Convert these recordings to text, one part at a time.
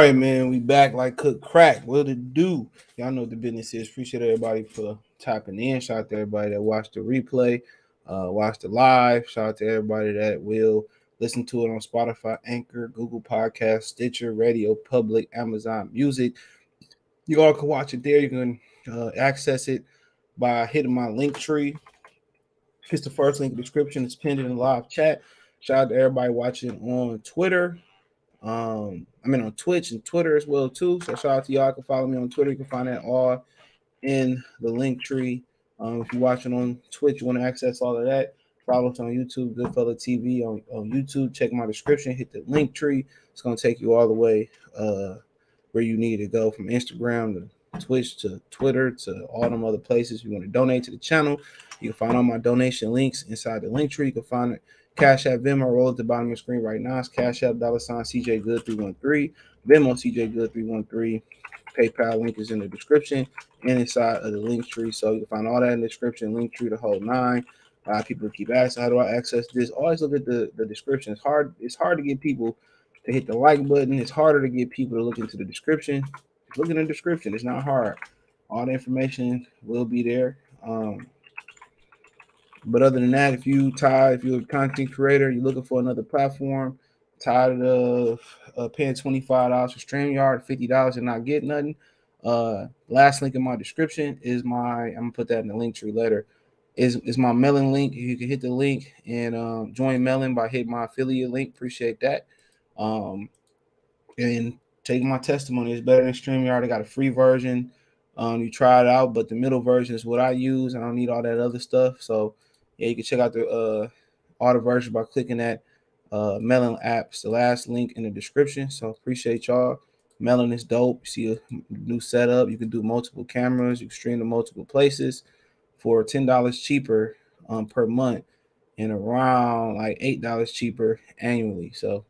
Right, man. We back like cook crack. What it do? Y'all know what the business is. Appreciate everybody for tapping in. Shout out to everybody that watched the replay, uh, watched the live. Shout out to everybody that will listen to it on Spotify, Anchor, Google Podcast, Stitcher, Radio Public, Amazon Music. You all can watch it there. You can uh, access it by hitting my link tree. It's the first link description. It's pinned in the live chat. Shout out to everybody watching on Twitter. Um, I mean on Twitch and Twitter as well too. So shout out to y'all. You can follow me on Twitter. You can find that all in the link tree. Um, if you're watching on Twitch, you want to access all of that. Follow us on YouTube, Goodfella TV on, on YouTube. Check my description, hit the link tree. It's gonna take you all the way uh where you need to go from Instagram to Twitch to Twitter to all them other places. If you want to donate to the channel, you can find all my donation links inside the link tree. You can find it Cash App Venmo roll at the bottom of the screen right now. It's Cash App dollar sign CJ Good 313. Venmo CJ Good 313. PayPal link is in the description and inside of the link tree. So you can find all that in the description, link tree, the whole nine. Of people keep asking, how do I access this? Always look at the, the description. It's hard, it's hard to get people to hit the like button. It's harder to get people to look into the description. Look in the description, it's not hard. All the information will be there. Um, but other than that, if you tired, if you're a content creator, you're looking for another platform, tired of uh, paying $25 for StreamYard, $50 and not get nothing. Uh, last link in my description is my, I'm gonna put that in the link tree later. Is is my Melon link. You can hit the link and um, join Melon by hitting my affiliate link. Appreciate that. Um, and take my testimony. It's better than StreamYard. I got a free version. Um, you try it out, but the middle version is what I use. I don't need all that other stuff. So yeah, you can check out the uh all the versions by clicking that uh Melon apps, the last link in the description. So appreciate y'all. Melon is dope. You see a new setup. You can do multiple cameras. You can stream to multiple places for ten dollars cheaper um, per month and around like eight dollars cheaper annually. So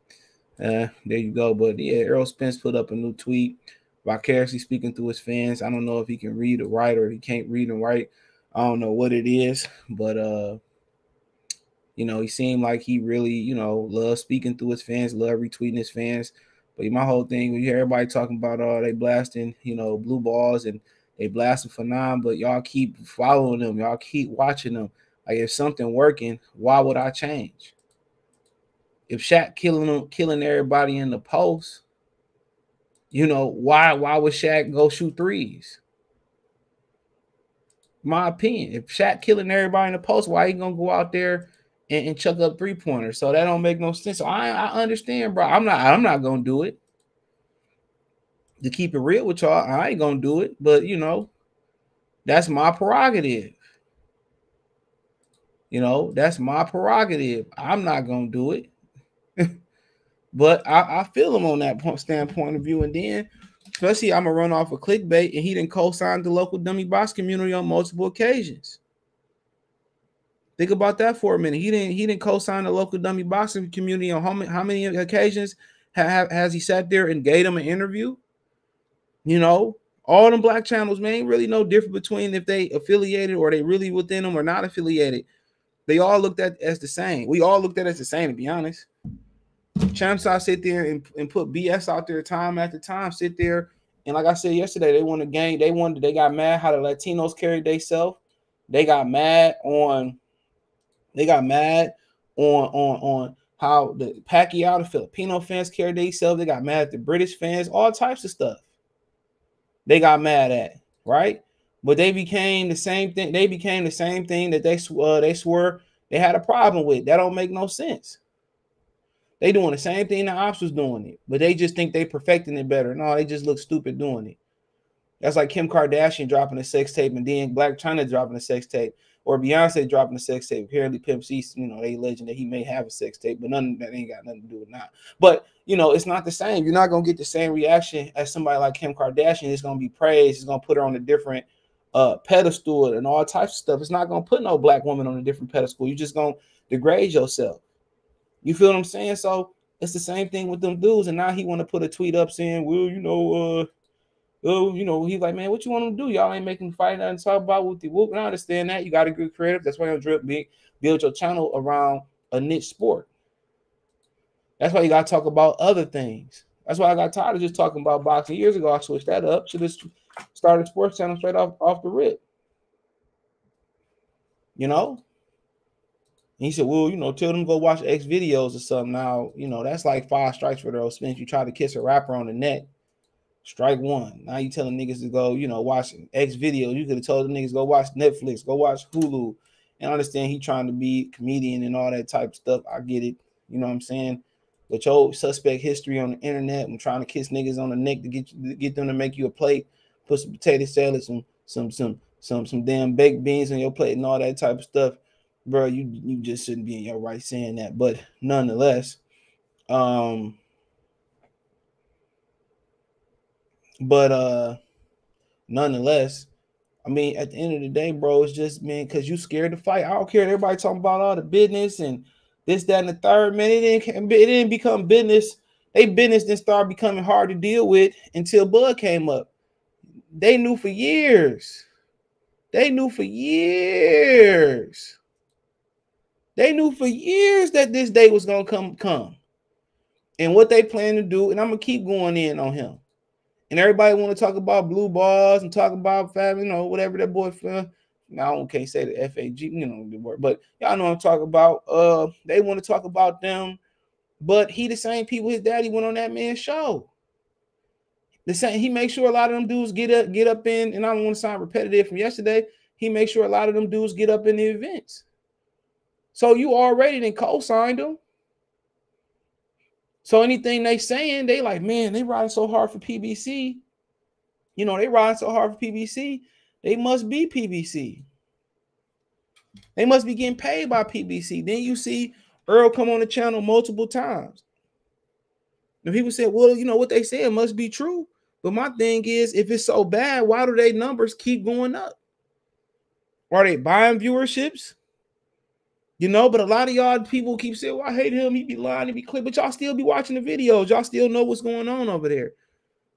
uh, there you go. But yeah, Errol Spence put up a new tweet, vicariously speaking through his fans. I don't know if he can read or write or he can't read and write. I don't know what it is, but uh, you know, he seemed like he really, you know, loves speaking through his fans, love retweeting his fans. But my whole thing, when you hear everybody talking about oh, they blasting, you know, blue balls and they blasting for nine, but y'all keep following them, y'all keep watching them. Like if something working, why would I change? If Shaq killing them, killing everybody in the post, you know, why why would Shaq go shoot threes? My opinion. If Shaq killing everybody in the post, why he gonna go out there and, and chuck up three pointers? So that don't make no sense. So I, I understand, bro. I'm not I'm not gonna do it. To keep it real with y'all, I ain't gonna do it, but you know, that's my prerogative. You know, that's my prerogative. I'm not gonna do it. but I, I feel him on that point standpoint of view. And then Especially, I'm gonna run off a of clickbait, and he didn't co-sign the local dummy box community on multiple occasions. Think about that for a minute. He didn't he didn't co-sign the local dummy boxing community on how many, how many occasions have, has he sat there and gave them an interview? You know, all them black channels, man, ain't really no different between if they affiliated or they really within them or not affiliated. They all looked at as the same. We all looked at as the same, to be honest. Champs I sit there and, and put BS out there time after time, sit there. And like I said yesterday, they won the game. They wanted, they got mad how the Latinos carried themselves. They got mad on, they got mad on on on how the Pacquiao, the Filipino fans carried themselves. They got mad at the British fans, all types of stuff. They got mad at, right? But they became the same thing. They became the same thing that they uh, they swore they had a problem with. That don't make no sense. They doing the same thing the ops was doing it, but they just think they perfecting it better. No, they just look stupid doing it. That's like Kim Kardashian dropping a sex tape and then Blac Chyna dropping a sex tape, or Beyonce dropping a sex tape. Apparently, Pimp C, you know, they legend that he may have a sex tape, but none that ain't got nothing to do with that. But you know, it's not the same. You're not gonna get the same reaction as somebody like Kim Kardashian. It's gonna be praised. It's gonna put her on a different uh pedestal and all types of stuff. It's not gonna put no black woman on a different pedestal. You're just gonna degrade yourself. You feel what I'm saying? So it's the same thing with them dudes. And now he want to put a tweet up saying, well, you know, uh, oh, you know, he's like, man, what you want him to do? Y'all ain't making fight nothing to talk about with the whoop. And I understand that. You got to get creative. That's why you drip big, build your channel around a niche sport. That's why you got to talk about other things. That's why I got tired of just talking about boxing years ago. I switched that up. Should have started sports channel straight off off the rip. You know. And he said, "Well, you know, tell them go watch X videos or something." Now, you know, that's like five strikes for the old. You try to kiss a rapper on the neck, strike one. Now you telling niggas to go, you know, watch X videos. You could have told the niggas go watch Netflix, go watch Hulu, and I understand he trying to be comedian and all that type of stuff. I get it. You know what I'm saying? But your suspect history on the internet and trying to kiss niggas on the neck to get to get them to make you a plate, put some potato salad, some some some some some damn baked beans on your plate and all that type of stuff, bro. You you just shouldn't be in your right saying that. But nonetheless, um, but uh, nonetheless, I mean, at the end of the day, bro, it's just man, because you scared to fight. I don't care. Everybody talking about all the business and this, that, and the third. Man, it didn't, it didn't become business. They business didn't start becoming hard to deal with until Bud came up. They knew for years. They knew for years. They knew for years that this day was gonna come come. And what they plan to do, and I'm gonna keep going in on him and everybody want to talk about blue balls and talk about family, you know, whatever that boy. Now I can't say the FAG, you know, the word, but y'all know I'm talking about. Uh, they want to talk about them, but he the same people his daddy went on that man's show. The same, he makes sure a lot of them dudes get up, get up in, and I don't want to sound repetitive from yesterday. He makes sure a lot of them dudes get up in the events. So you already then co-signed them. So anything they saying, they like, man, they riding so hard for PBC. You know, they riding so hard for PBC. They must be PBC. They must be getting paid by PBC. Then you see Earl come on the channel multiple times. And people say, well, you know what they say, it must be true. But my thing is, if it's so bad, why do they numbers keep going up? Are they buying viewerships? You know, but a lot of y'all people keep saying, Well, I hate him, he be lying, he be clear, but y'all still be watching the videos, y'all still know what's going on over there.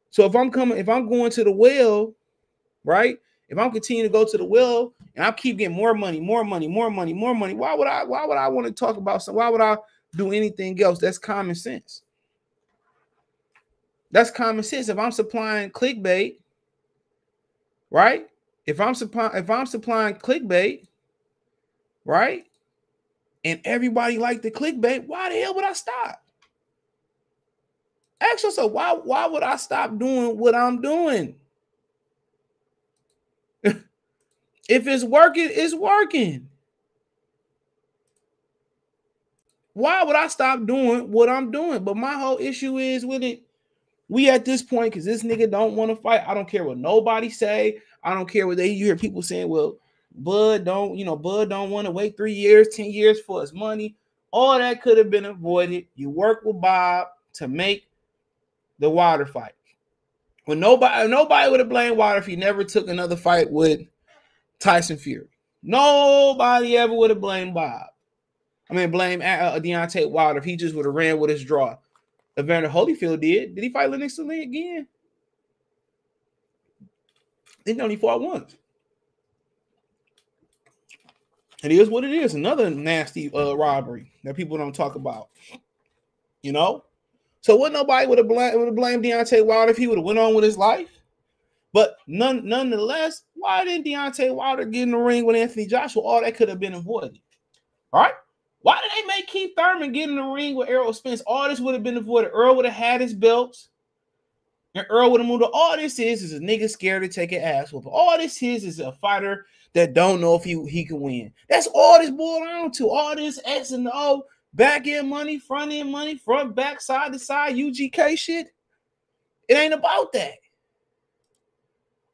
So if I'm coming, if I'm going to the well, right? If I'm continuing to go to the well and I keep getting more money, more money, more money, more money, why would I why would I want to talk about some? Why would I do anything else? That's common sense. That's common sense. If I'm supplying clickbait, right? If I'm supplying if I'm supplying clickbait, right? And everybody liked the clickbait, why the hell would I stop? Ask yourself, why, why would I stop doing what I'm doing? if it's working, it's working. Why would I stop doing what I'm doing? But my whole issue is with it. We at this point because this nigga don't want to fight. I don't care what nobody say. I don't care what they you hear people saying. Well, Bud don't, you know, Bud don't want to wait three years, 10 years for his money. All that could have been avoided. You work with Bob to make the water fight. When nobody nobody would have blamed Wilder if he never took another fight with Tyson Fury. Nobody ever would have blamed Bob. I mean, blame uh, Deontay Wilder if he just would have ran with his draw. Evander Holyfield did. Did he fight Lennox Lee again? He only fought once. It is what it is. Another nasty uh, robbery that people don't talk about. You know? So what nobody would have blamed would have blamed Deontay Wilder if he would have went on with his life. But none, nonetheless, why didn't Deontay Wilder get in the ring with Anthony Joshua? All that could have been avoided. All right. Why did they make Keith Thurman get in the ring with Errol Spence? All this would have been avoided. Earl would have had his belts. And Earl would have moved. All this is is a nigga scared to take an ass. All this is is a fighter that don't know if he, he can win. That's all this boils down to. All this X and O, back end money, front end money, front, back, side to side, UGK shit. It ain't about that.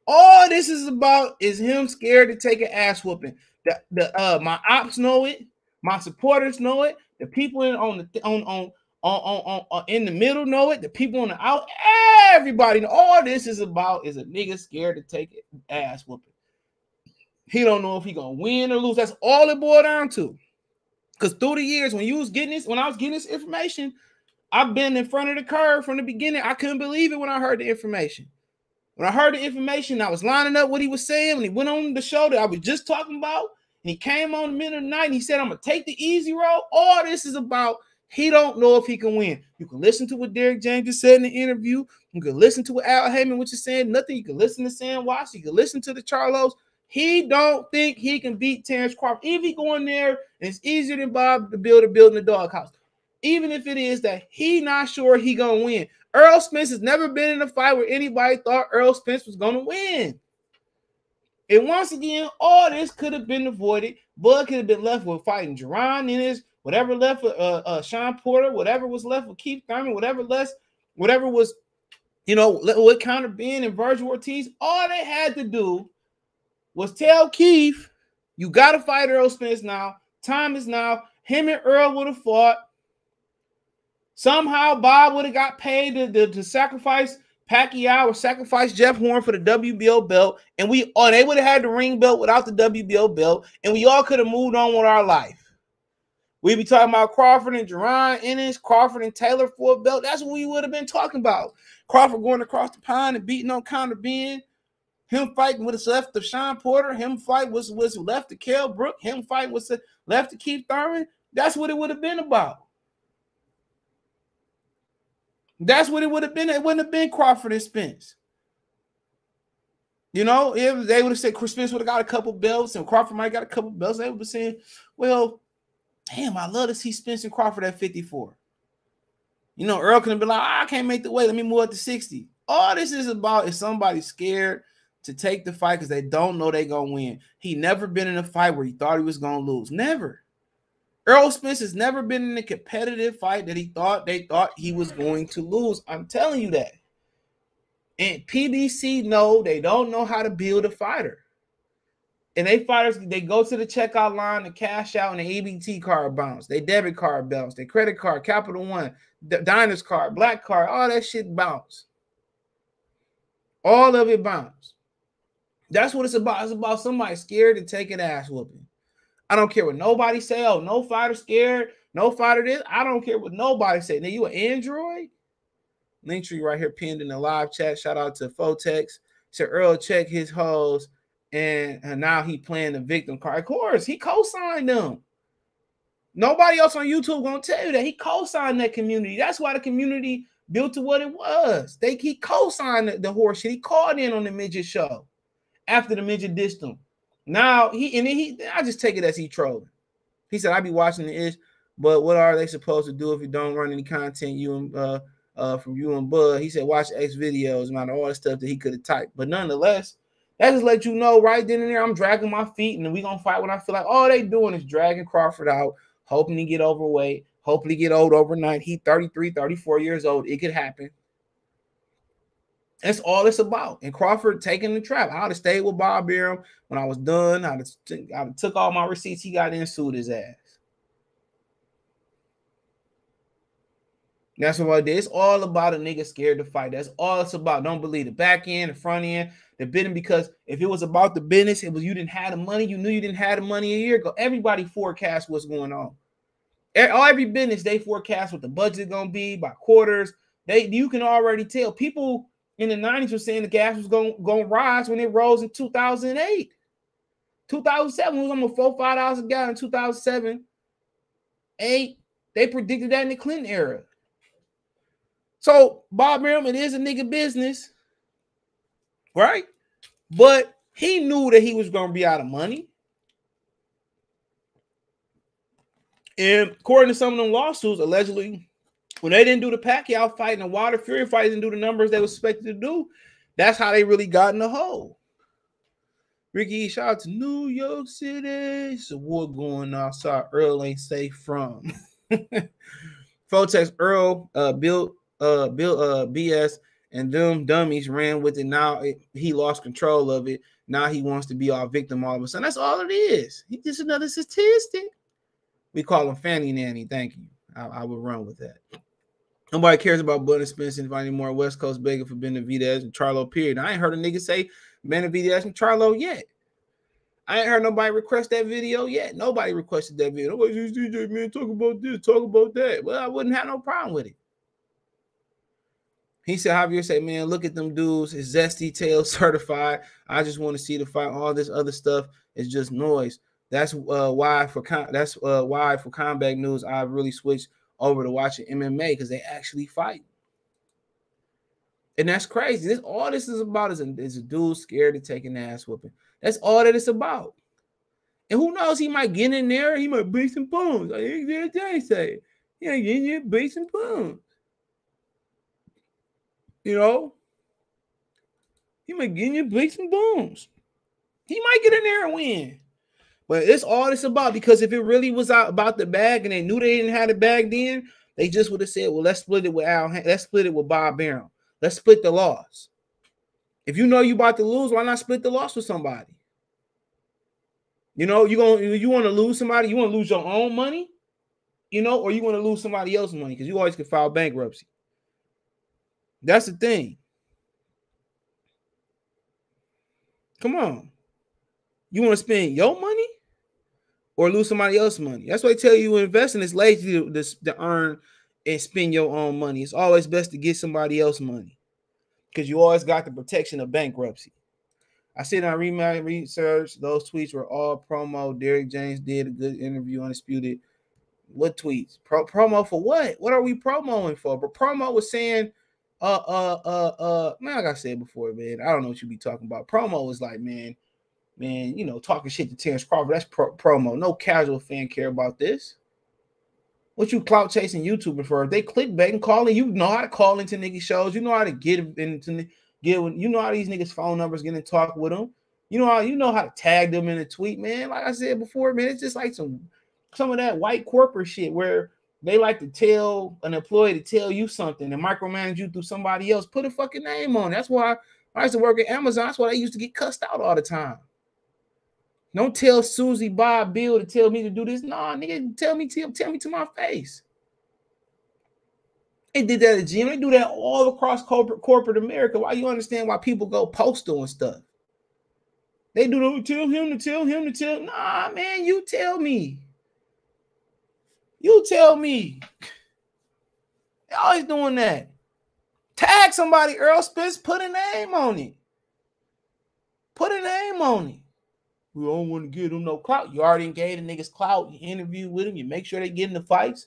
All this is about is him scared to take an ass whooping. The, the uh my ops know it, my supporters know it, the people in, on the on on on, on, on, in the middle know it, the people on the out, everybody all this is about is a nigga scared to take an ass whooping. He don't know if he gonna win or lose. That's all it boiled down to. Because through the years, when you was getting this, when I was getting this information, I've been in front of the curve from the beginning. I couldn't believe it when I heard the information. When I heard the information, I was lining up what he was saying when he went on the show that I was just talking about. And he came on the middle of the night and he said, I'm gonna take the easy road. All this is about He don't know if he can win. You can listen to what Derrick James just said in the interview. You can listen to what Al Haymon, which is saying nothing. You can listen to Sam Watts. You can listen to the Charlos. He don't think he can beat Terence Crawford. If he go in there, it's easier than Bob to build a building a doghouse. Even if it is that he not sure he gonna win. Earl Spence has never been in a fight where anybody thought Earl Spence was gonna win. And once again, all this could have been avoided. Bud could have been left with fighting Jaron Ennis, whatever left for uh, uh, Shawn Porter, whatever was left with Keith Thurman, whatever less, whatever was, you know, what Conor Benn and Vergil Ortiz. All they had to do was tell Keith, you got to fight Earl Spence now. Time is now. Him and Earl would have fought. Somehow Bob would have got paid to, to, to, sacrifice Pacquiao or sacrifice Jeff Horn for the WBO belt. And we oh, they would have had the ring belt without the WBO belt. And we all could have moved on with our life. We'd be talking about Crawford and Jaron Ennis, Crawford and Taylor for a belt. That's what we would have been talking about. Crawford going across the pond and beating on Conor Benn him fighting with his left of Shawn Porter, him fight was was left to Kell Brook, him fight was left to Keith Thurman. That's what it would have been about. That's what it would have been. It wouldn't have been Crawford and Spence. You know, if they would have said Chris Spence would have got a couple belts and Crawford might have got a couple belts, they would be saying, Well, damn, I love to see Spence and Crawford at 54. You know, Earl can be like, oh, I can't make the weight. Let me move up to 60. All this is about is somebody scared to take the fight because they don't know they gonna win. He never been in a fight where he thought he was gonna lose. Never. Earl Spence has never been in a competitive fight that he thought they thought he was going to lose. I'm telling you that. And PBC know they don't know how to build a fighter. And they fighters they go to the checkout line to cash out and the EBT card bounce, they debit card bounce, their credit card, Capital One, the Diners card, Black card, all that shit bounce. All of it bounce. That's what it's about. It's about somebody scared to take an ass whooping. I don't care what nobody say. Oh, no fighter scared. No fighter this. I don't care what nobody say. Now you an Android? Link tree right here pinned in the live chat. Shout out to Fotex. Said Earl check his hoes, and, and now he playing the victim card. Of course, he co-signed them. Nobody else on YouTube gonna tell you that he co-signed that community. That's why the community built to what it was. They he co-signed the, the horse shit. He called in on the midget show after the midget dissed him. Now he and he, I just take it as he trolling. He said, "I be watching the ish, but what are they supposed to do if you don't run any content? You and uh, uh from you and Bud." He said, "Watch X videos, man, all the stuff that he could have typed." But nonetheless, that just let you know right then and there, I'm dragging my feet, and we gonna fight when I feel like all they doing is dragging Crawford out, hoping to get overweight, to get old overnight. He 33, 34 years old. It could happen. That's all it's about. And Crawford taking the trap. I'd have stayed with Bob Arum when I was done. I'd have took all my receipts. He got in, sued his ass. That's what I did. It's all about a nigga scared to fight. That's all it's about. Don't believe the back end, the front end, the bidding. Because if it was about the business, it was you didn't have the money. You knew you didn't have the money a year ago. Everybody forecast what's going on. Every business they forecast what the budget gonna be by quarters. They you can already tell people in the 90s were saying the gas was going to rise when it rose in 2008. 2007 was almost four, five dollars a gallon 2007. Eight, they predicted that in the Clinton era. So Bob Arum, it is a nigga business, right? But he knew that he was going to be out of money. And according to some of them lawsuits, allegedly when they didn't do the Pacquiao fight and the Wilder Fury fight didn't do the numbers they were expected to do, that's how they really got in the hole. Ricky, shout out to New York City. It's a war going on. Sorry, Earl ain't safe from. Fotex Earl uh built uh built uh BS and them dummies ran with it. Now it, he lost control of it. Now he wants to be our victim all of a sudden. That's all it is. He's just another statistic. We call him Fanny Nanny. Thank you. I, I would run with that. Nobody cares about Bud and Spencer finding more West Coast begging for Benavidez and Charlo, period. I ain't heard a nigga say Benavidez and Charlo yet. I ain't heard nobody request that video yet. Nobody requested that video. Nobody's DJ man talk about this, talk about that. Well, I wouldn't have no problem with it. He said, Javier said, man, look at them dudes. It's zesty tail certified. I just want to see the fight. All this other stuff is just noise. That's uh, why for con- that's uh, why for combat news, I've really switched over to watching MMA because they actually fight. And that's crazy. This all this is about is a, is a dude scared to take an ass whooping. That's all that it's about. And who knows? He might get in there. He might beat some bones. Like they say, yeah, yeah, beat some bones. You know, he might get in there, beat some bones. He might get in there and win. But it's all it's about because if it really was out about the bag and they knew they didn't have the bag then, they just would have said, "Well, let's split it with Al. Let's split it with Bob Arum. Let's split the loss." If you know you about to lose, why not split the loss with somebody? You know, you going you want to lose somebody, you want to lose your own money, you know, or you want to lose somebody else's money because you always can file bankruptcy. That's the thing. Come on. You want to spend your money or lose somebody else's money? That's why I tell you investing is lazy to, to, to earn and spend your own money. It's always best to get somebody else's money because you always got the protection of bankruptcy. I said I read my research. Those tweets were all promo. Derrick James did a good interview, undisputed. What tweets? Pro- promo for what? What are we promoting for? But promo was saying, uh, uh, uh, uh, man, like I said before, man, I don't know what you'd be talking about. Promo was like, man, man, you know, talking shit to Terence Crawford. That's pro- promo. No casual fan care about this. What you clout chasing YouTuber for? They clickbait and calling, you know how to call into nigga shows. You know how to get into get you know how these niggas phone numbers get in talk with them. You know how you know how to tag them in a tweet, man. Like I said before, man, it's just like some some of that white corporate shit where they like to tell an employee to tell you something and micromanage you through somebody else. Put a fucking name on. That's why I used to work at Amazon. That's why I used to get cussed out all the time. Don't tell Susie, Bob, Bill to tell me to do this. Nah, nigga, tell me, tell, tell me to my face. They did that at GM. They do that all across corporate, corporate America. Why you understand why people go postal and stuff? They do the oh, tell him to tell him to tell. Nah, man, you tell me. You tell me. They always doing that. Tag somebody, Earl Spence, put a name on it. Put a name on it. We don't want to give them no clout. You already gave the niggas clout. You interview with them. You make sure they get in the fights.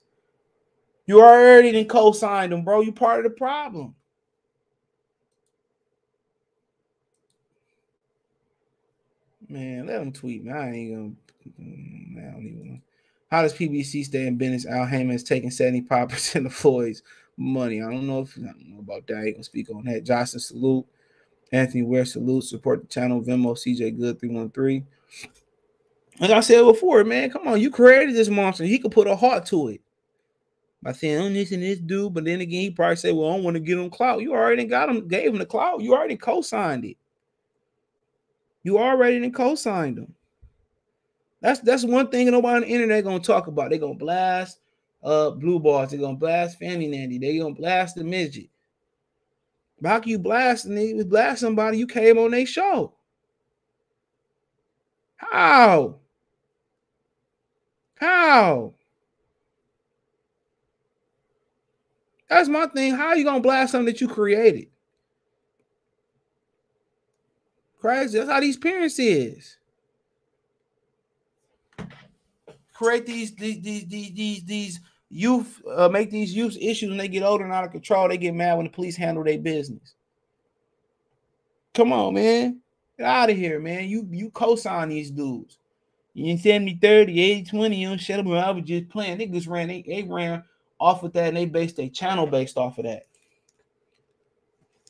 You already didn't co-signed them, bro. You part of the problem. Man, let them tweet. Man, I ain't gonna. Mm, I don't even. How does PBC stay in business? Al Haymon is taking 75% of Floyd's money. I don't know if I don't know about that. I ain't gonna speak on that. Johnson salute. Anthony Ware salute. Support the channel. Venmo CJ Good 313. Like I said before, man, come on. You created this monster. He could put a heart to it by saying, "Oh, this and this dude," but then again, he probably say, "Well, I don't want to get him clout." You already got him, gave him the clout. You already co-signed it. You already co-signed him. That's that's one thing nobody on the internet gonna talk about. They're gonna blast uh blue balls. They're gonna blast Fanny Nandy. They're gonna blast the midget. How can you blast and they blast somebody you came on their show? How? How? That's my thing. How you gonna blast something that you created? Crazy. That's how these parents is. Create these these these these these, youth uh, make these youth issues when they get older and out of control. They get mad when the police handle their business. Come on, man. Get out of here, man. You you co-sign these dudes. You in 70, 30, 80, 20, you don't shut up. I was just playing. Niggas ran, they, they ran off of that, and they based their channel based off of that.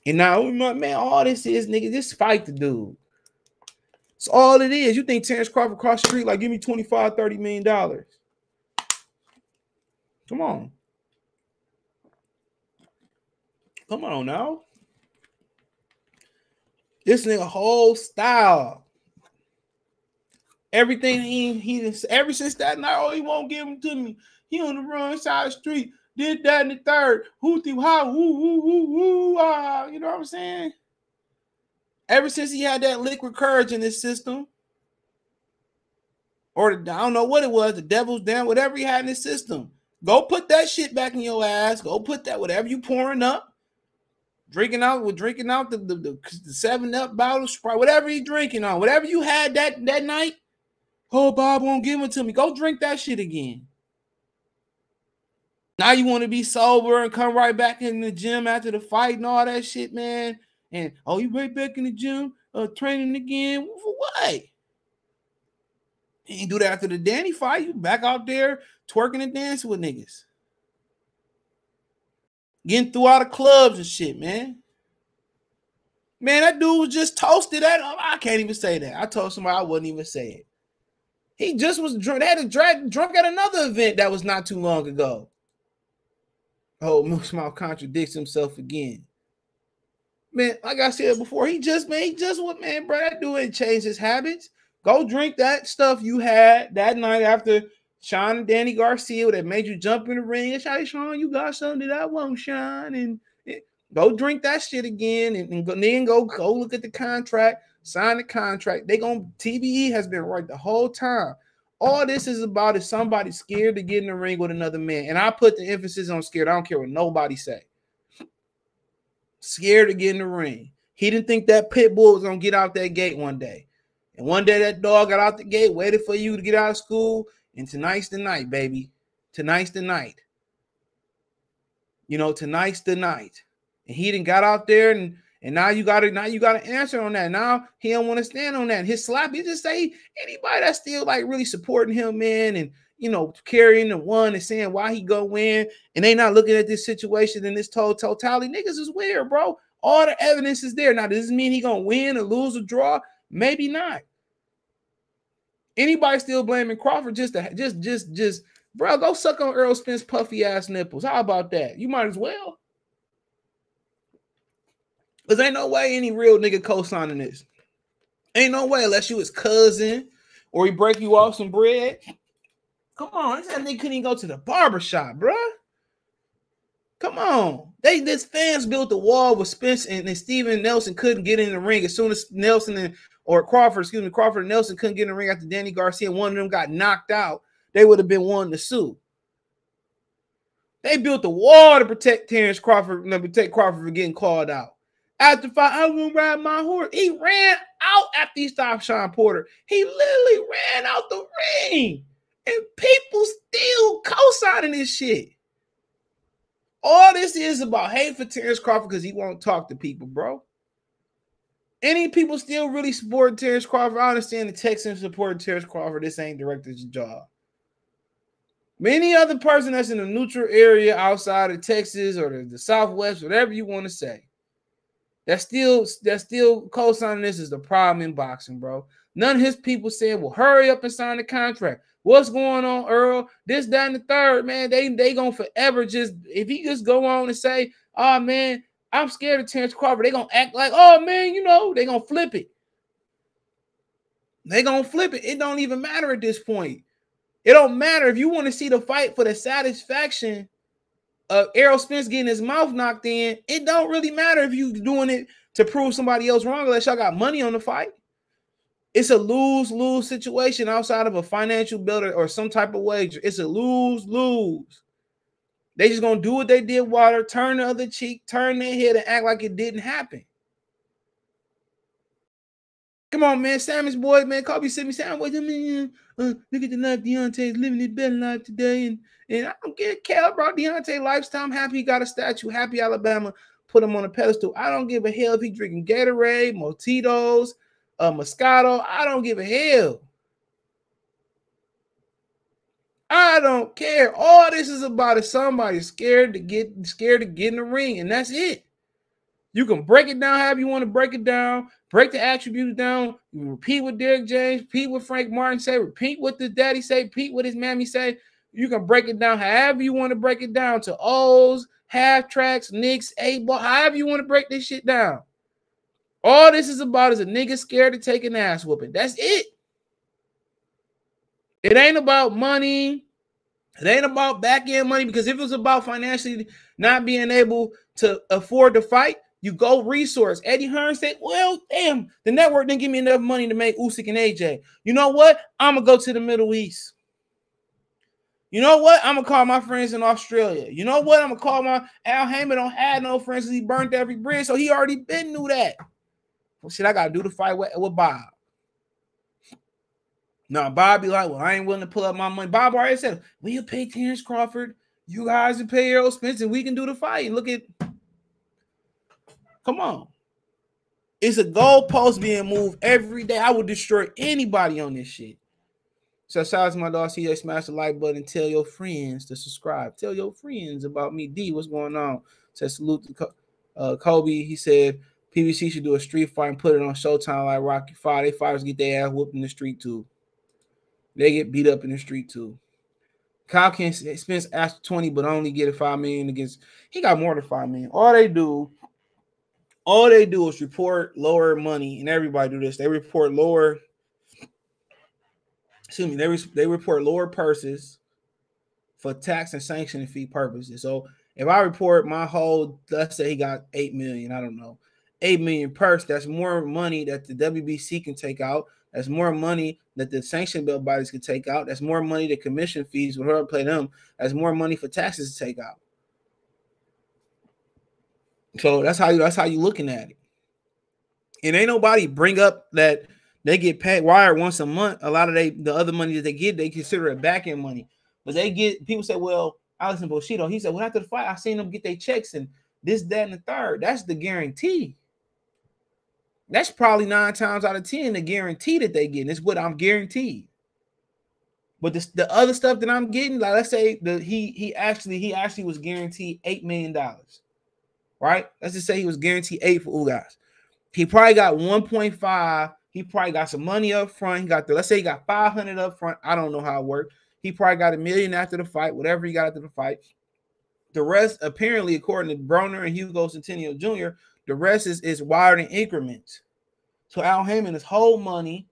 And now, man, all this is, nigga, this fight the dude. It's all it is. You think Terence Crawford cross the street, like, give me 25, 30 million dollars. Come on. Come on now. This nigga whole style. Everything he he ever since that night, oh, he won't give them to me. He on the wrong side the street. Did that in the third. Through how woo woo woo woo ah. You know what I'm saying? Ever since he had that liquid courage in his system, or the, I don't know what it was, the devil's down, whatever he had in his system. Go put that shit back in your ass. Go put that whatever you pouring up, drinking out with drinking out the, the, the, the seven up bottle, sprite, whatever you drinking on, whatever you had that that night. Oh, Bob won't give it to me. Go drink that shit again. Now you want to be sober and come right back in the gym after the fight and all that shit, man. And oh, you right back in the gym, uh, training again for what? You ain't do that after the Danny fight. You back out there twerking and dancing with niggas, getting through all the clubs and shit, man. Man, that dude was just toasted. That oh, I can't even say that. I told somebody I wouldn't even say it. He just was drunk. They had a drag drunk at another event that was not too long ago. Oh, Moose Mouth contradicts himself again. Man, like I said before, he just man, he just what man, bro. That dude ain't changed his habits. Go drink that stuff you had that night after Shawn and Danny Garcia that made you jump in the ring. It's like, Shawn, you got something that I won't, Shawn. And Go drink that shit again and, and, go, then go go look at the contract, sign the contract. They going to, TBE has been right the whole time. All this is about is somebody scared to get in the ring with another man. And I put the emphasis on scared. I don't care what nobody say. Scared to get in the ring. He didn't think that pit bull was gonna get out that gate one day. And one day that dog got out the gate, waited for you to get out of school. And tonight's the night, baby. Tonight's the night. You know, tonight's the night and he didn't got out there and and now you got to now you got to answer on that. Now he don't want to stand on that. His slap, he just say anybody that's still like really supporting him, man, and you know carrying the one and saying why he go win, and they not looking at this situation and this total totality. Niggas is weird, bro. All the evidence is there. Now, does this mean he gonna win or lose or draw? Maybe not. Anybody still blaming Crawford just to just just just bro, go suck on Earl Spence puffy ass nipples. How about that? You might as well. Because ain't no way any real nigga co-signing this. Ain't no way unless you his cousin or he break you off some bread. Come on, this nigga couldn't even go to the barber shop, bruh. Come on. They this fans built the wall with Spence and, and Steven Nelson couldn't get in the ring as soon as Nelson and or Crawford, excuse me, Crawford and Nelson couldn't get in the ring after Danny Garcia. One of them got knocked out. They would have been one to sue. They built the wall to protect Terence Crawford, to protect Crawford from getting called out. After five, I'm gonna ride my horse. He ran out after he stopped Shawn Porter. He literally ran out the ring. And people still co-signing this shit. All this is about hate for Terence Crawford because he won't talk to people, bro. Any people still really support Terence Crawford? I understand the Texans support Terence Crawford. This ain't director's job. Many other person that's in a neutral area outside of Texas or the, the Southwest, whatever you want to say, that's still that's still co-signing this is the problem in boxing, bro. None of his people saying, "Well, hurry up and sign the contract." What's going on, Earl? This, that, and the third, man. They they gonna forever just if he just go on and say, "Oh man, I'm scared of Terence Crawford," They're gonna act like, "Oh man, you know," they're gonna flip it. They gonna flip it. It don't even matter at this point. It don't matter if you want to see the fight for the satisfaction of Errol Spence getting his mouth knocked in, it don't really matter if you doing it to prove somebody else wrong unless y'all got money on the fight. It's a lose-lose situation outside of a financial builder or some type of wager. It's a lose-lose. They just gonna do what they did, water, turn the other cheek, turn their head, and act like it didn't happen. Come on, man. Sammy's boy, man. Kobe sent me Sam. Wait a minute. Uh, look at the life Deontay's living his better life today. And and I don't get care about Deontay lifestyle. I'm happy he got a statue. Happy Alabama put him on a pedestal. I don't give a hell if he drinking Gatorade, Mojitos, uh, Moscato. I don't give a hell. I don't care. All this is about is somebody scared to get scared to get in the ring, and that's it. You can break it down however you want to break it down, break the attributes down, repeat what Derrick James, repeat what Frank Martin say, repeat what the daddy say, repeat what his mammy say. You can break it down however you want to break it down to O's, half tracks, Knicks, A ball, however you want to break this shit down. All this is about is a nigga scared to take an ass whooping. That's it. It ain't about money. It ain't about back end money because if it was about financially not being able to afford to fight, you go resource. Eddie Hearn said, Well, damn, the network didn't give me enough money to make Usyk and AJ. You know what? I'm gonna go to the Middle East. You know what? I'm gonna call my friends in Australia. You know what? I'm gonna call my Al Haymon don't have no friends. He burnt every bridge, so he already been knew that. Well, shit, I gotta do the fight with, with Bob. Now Bob be like, well, I ain't willing to pull up my money. Bob already said, we'll pay Terence Crawford You guys can pay Errol Spence and we can do the fight. Look at, come on. It's a goalpost being moved every day. I would destroy anybody on this shit. So shout out to my dog CJ. Smash the like button. Tell your friends to subscribe. Tell your friends about me. D, what's going on? Says salute to uh, Kobe. He said PBC should do a street fight and put it on Showtime like Rocky Five. They fighters get their ass whooped in the street too. They get beat up in the street too. Kyle can Spence asked 20, but only get a five million against. He got more than five million. All they do, all they do is report lower money, and everybody do this. They report lower. Excuse me. They re, they report lower purses for tax and sanctioning fee purposes. So if I report my whole, let's say he got eight million, I don't know, eight million purse. That's more money that the WBC can take out. That's more money that the sanction bill bodies could take out. That's more money that commission fees, whatever play them. That's more money for taxes to take out. So that's how you that's how you looking at it. And ain't nobody bring up that they get paid wired once a month. A lot of they the other money that they get, they consider it back end money. But they get people say, well, Alex Bushido, he said, well, after the fight, I seen them get their checks and this, that, and the third. That's the guarantee. That's probably nine times out of ten the guarantee that they get. It's what I'm guaranteed. But this, the other stuff that I'm getting, like let's say the he he actually he actually was guaranteed eight million dollars, right? Let's just say he was guaranteed eight for Ugas. He probably got 1.5. He probably got some money up front. He got the let's say he got 500 up front. I don't know how it worked. He probably got a million after the fight, whatever he got after the fight. The rest, apparently, according to Broner and Hugo Centeno Jr., the rest is, is wired in increments. So Al Haymon, his whole money,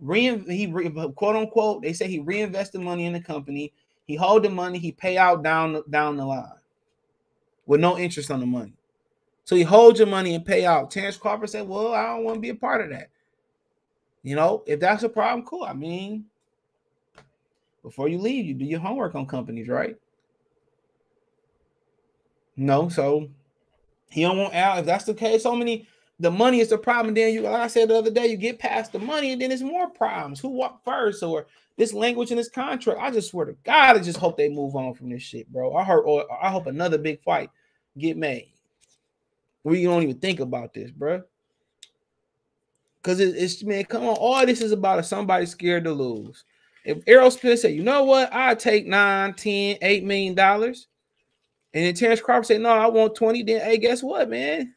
rein, he quote unquote, they say he reinvested money in the company. He hold the money, he pay out down down the line with no interest on the money. So he holds your money and pay out. Terence Crawford said, "Well, I don't want to be a part of that." You know, if that's a problem, cool. I mean, before you leave, you do your homework on companies, right? No, so he don't want Al. If that's the case, so many the money is the problem. Then you, like I said the other day, you get past the money, and then it's more problems. Who walked first, or this language in this contract? I just swear to God, I just hope they move on from this shit, bro. I heard, or I hope another big fight get made. We don't even think about this, bro. Cause it, it's man, come on, all this is about is somebody scared to lose. If Errol Spence said, you know what, I take nine, 10, 8 million dollars, and then Terence Crawford said, No, I want 20. Then, hey, guess what, man?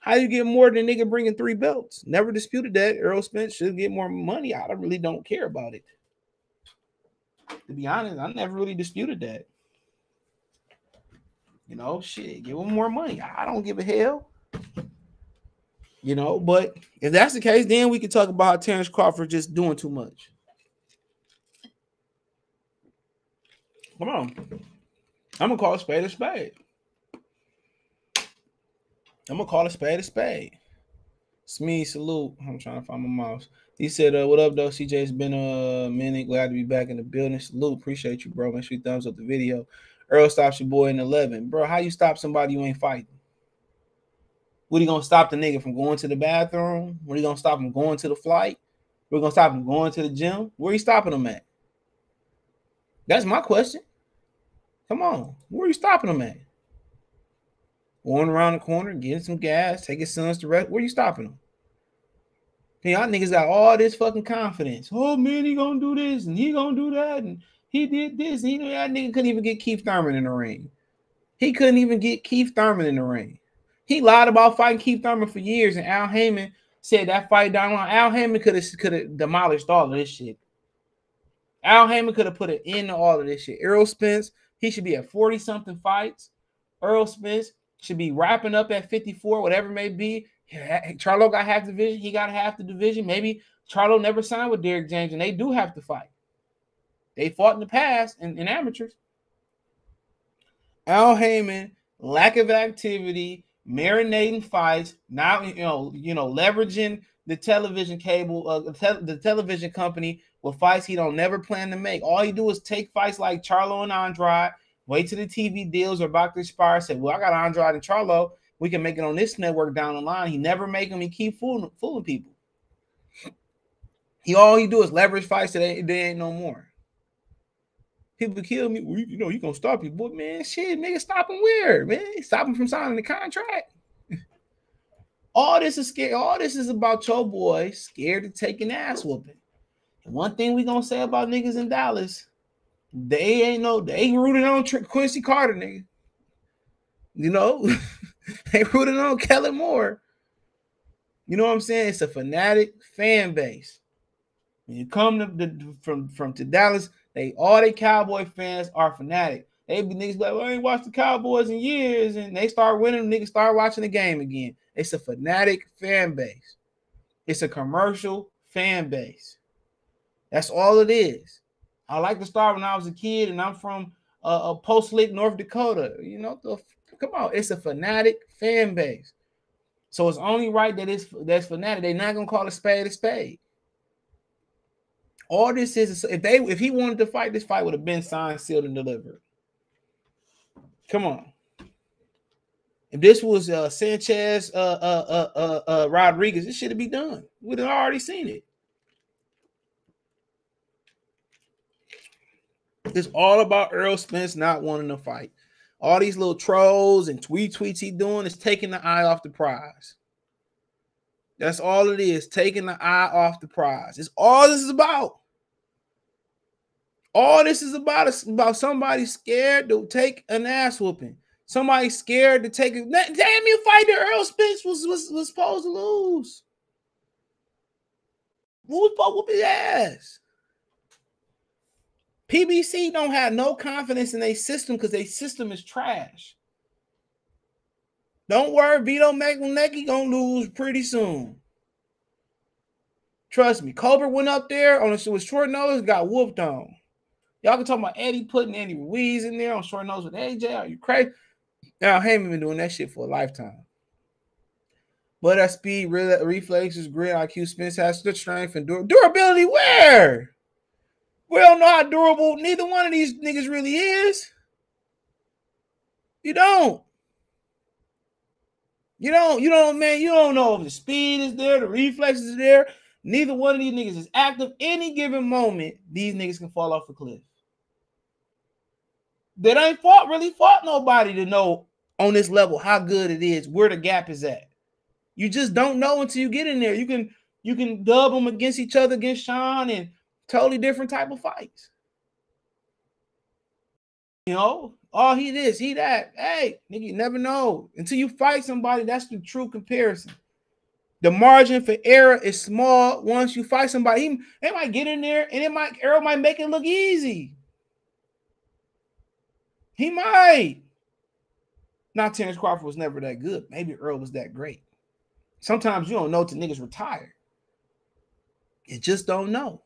How you get more than a nigga bringing three belts? Never disputed that. Errol Spence should get more money. I really don't care about it. To be honest, I never really disputed that. You know, shit, give him more money. I don't give a hell. You know, but if that's the case, then we can talk about Terence Crawford just doing too much. Come on. I'm gonna call a spade a spade. I'm gonna call a spade a spade. Smee, salute. I'm trying to find my mouse. He said, uh, what up, though? CJ, it's been a minute. Glad to be back in the building. Salute. Appreciate you, bro. Make sure you thumbs up the video. Earl stops your boy in 11. Bro, how you stop somebody you ain't fighting? What are you gonna stop the nigga from going to the bathroom? What are you gonna stop him going to the flight? We're gonna stop him going to the gym. Where are you stopping him at? That's my question. Come on, where are you stopping him at? Going around the corner, getting some gas, taking sons to rest. Where are you stopping him? Hey, y'all niggas got all this fucking confidence. Oh man, he gonna do this and he gonna do that and he did this. And he that nigga couldn't even get Keith Thurman in the ring. He couldn't even get Keith Thurman in the ring. He lied about fighting Keith Thurman for years, and Al Haymon said that fight down on Al Haymon could have could have demolished all of this shit. Al Haymon could have put an end to all of this shit. Errol Spence he should be at 40 something fights. Earl Spence should be wrapping up at 54, whatever may be. Charlo got half the division. He got half the division. Maybe Charlo never signed with Derrick James, and they do have to fight. They fought in the past in, in amateurs. Al Haymon, lack of activity, marinating fights, now you know, you know, leveraging the television cable, uh, te- the television company with fights he don't never plan to make. All he do is take fights like Charlo and Andrade, wait till the TV deals about to expire. Say, well, I got Andrade and Charlo. We can make it on this network down the line. He never make them. He keep fooling, fooling people. He all he do is leverage fights that they, they ain't no more. People kill me. Well, you know, you gonna stop you, boy, man. Shit, nigga, stop him weird, man? Stop him from signing the contract. all this is scared. All this is about your boy scared to take an ass whooping. One thing we gonna say about niggas in Dallas, they ain't no, they rooting on Quincy Carter, nigga. You know, they rooting on Kellen Moore. You know what I'm saying? It's a fanatic fan base. When you come to the, from from to Dallas, they all they Cowboy fans are fanatic. They be niggas like, well, I ain't watched the Cowboys in years, and they start winning. Niggas start watching the game again. It's a fanatic fan base. It's a commercial fan base. That's all it is. I like to start when I was a kid, and I'm from uh, Post Lick, North Dakota. You know, the, come on, it's a fanatic fan base. So it's only right that it's that's fanatic. They're not gonna call a spade a spade. All this is if they if he wanted to fight, this fight would have been signed, sealed, and delivered. Come on. If this was uh, Sanchez, uh, uh, uh, uh, uh Rodriguez, it should have been done. We'd have already seen it. It's all about Earl Spence not wanting to fight. All these little trolls and tweet tweets he doing is taking the eye off the prize. That's all it is, taking the eye off the prize. It's all this is about. All this is about is about somebody scared to take an ass whooping. Somebody scared to take it. Damn you fight that Earl Spence was, was, was supposed to lose. Who was supposed to whoop his ass? PBC don't have no confidence in their system because their system is trash. Don't worry, Vito Mielnicki gonna lose pretty soon. Trust me. Colbert went up there on a with short nose, got whooped on. Y'all can talk about Eddie putting Andy Ruiz in there on short nose with AJ. Are you crazy? Now Haymon been doing that shit for a lifetime. But that speed, reflexes, grit, IQ, Spence has the strength and dur- durability. Where? We don't know how durable neither one of these niggas really is. You don't. You don't, you don't, man, you don't know if the speed is there, the reflexes are there. Neither one of these niggas is active. Any given moment, these niggas can fall off a cliff. They ain't fought really fought nobody to know on this level how good it is, where the gap is at. You just don't know until you get in there. You can you can dub them against each other against Shawn and totally different type of fights. You know, all he this, he that. Hey, nigga, you never know until you fight somebody. That's the true comparison. The margin for error is small once you fight somebody. He, they might get in there and it might error might make it look easy. He might. Now Terence Crawford was never that good. Maybe Earl was that great. Sometimes you don't know till niggas retire. You just don't know.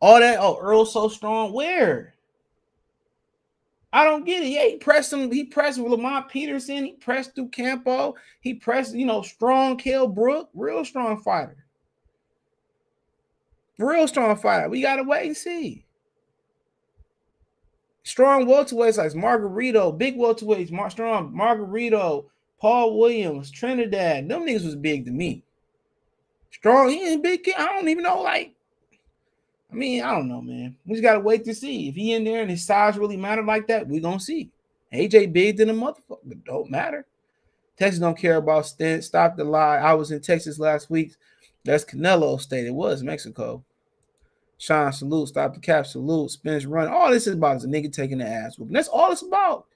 All that, oh, Earl's so strong. Where? I don't get it. Yeah, he pressed him. He pressed Lamont Peterson. He pressed through Campo. He pressed, you know, strong Kell Brook, real strong fighter. Real strong fighter. We gotta wait and see. Strong welterweights like Margarito, big welterweights, Mar- strong Margarito, Paul Williams, Trinidad. Them niggas was big to me. Strong, he ain't big. I don't even know, like I mean, I don't know, man. We just gotta wait to see if he in there and his size really matter like that. We gonna see. AJ big than a motherfucker, don't matter. Texas don't care about stand. Stop the lie. I was in Texas last week. That's Canelo State. It was Mexico. Sean salute. Stop the cap. Salute. Spence run. All this is about is a nigga taking the ass whooping. That's all it's about.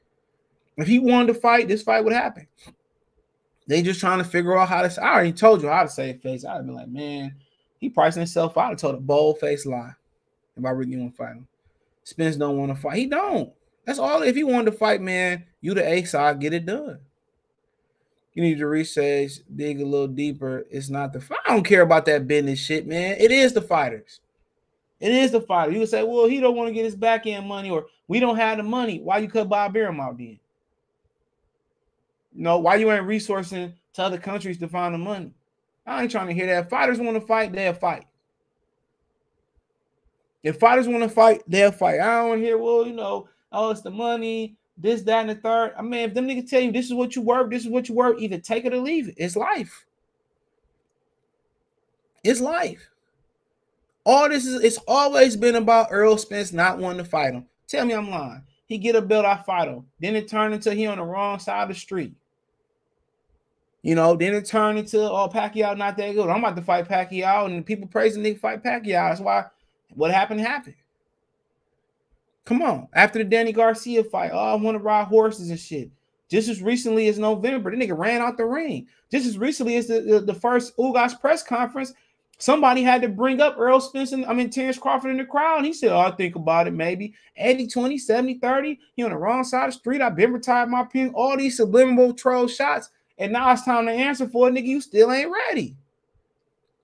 If he wanted to fight, this fight would happen. They just trying to figure out how to. Say, I already told you how to save face. I'd be like, man, he pricing himself out. I told a bold faced lie. If I really want to fight him, Spence don't want to fight. He don't. That's all. If he wanted to fight, man, you the A side, get it done. You need to research, dig a little deeper. It's not the. I don't care about that business shit, man. It is the fighters. It is the fighter. You would say, well, he don't want to get his back end money, or we don't have the money. Why you cut Bob Arum out then? Know, why you ain't resourcing to other countries to find the money? I ain't trying to hear that. Fighters want to fight, they'll fight. If fighters want to fight, they'll fight. I don't hear, well, you know, oh, it's the money, this, that, and the third. I mean, if them niggas tell you this is what you work, this is what you work, either take it or leave it. It's life. It's life. All this is it's always been about Earl Spence not wanting to fight him. Tell me I'm lying. He get a belt, I fight him. Then it turned into he on the wrong side of the street. You know, then it turned into oh Pacquiao not that good. I'm about to fight Pacquiao, and people praising they fight Pacquiao. That's why what happened happened. Come on, after the Danny Garcia fight, oh, I want to ride horses and shit. Just as recently as November, the nigga ran out the ring. Just as recently as the, the, the first Ugas press conference, somebody had to bring up Earl Spence and I mean Terence Crawford in the crowd. And he said, Oh, I think about it, maybe 80, 20, 70, 30. He on the wrong side of the street. I've been retired my pin, all these subliminal troll shots. And now it's time to answer for it, nigga. You still ain't ready.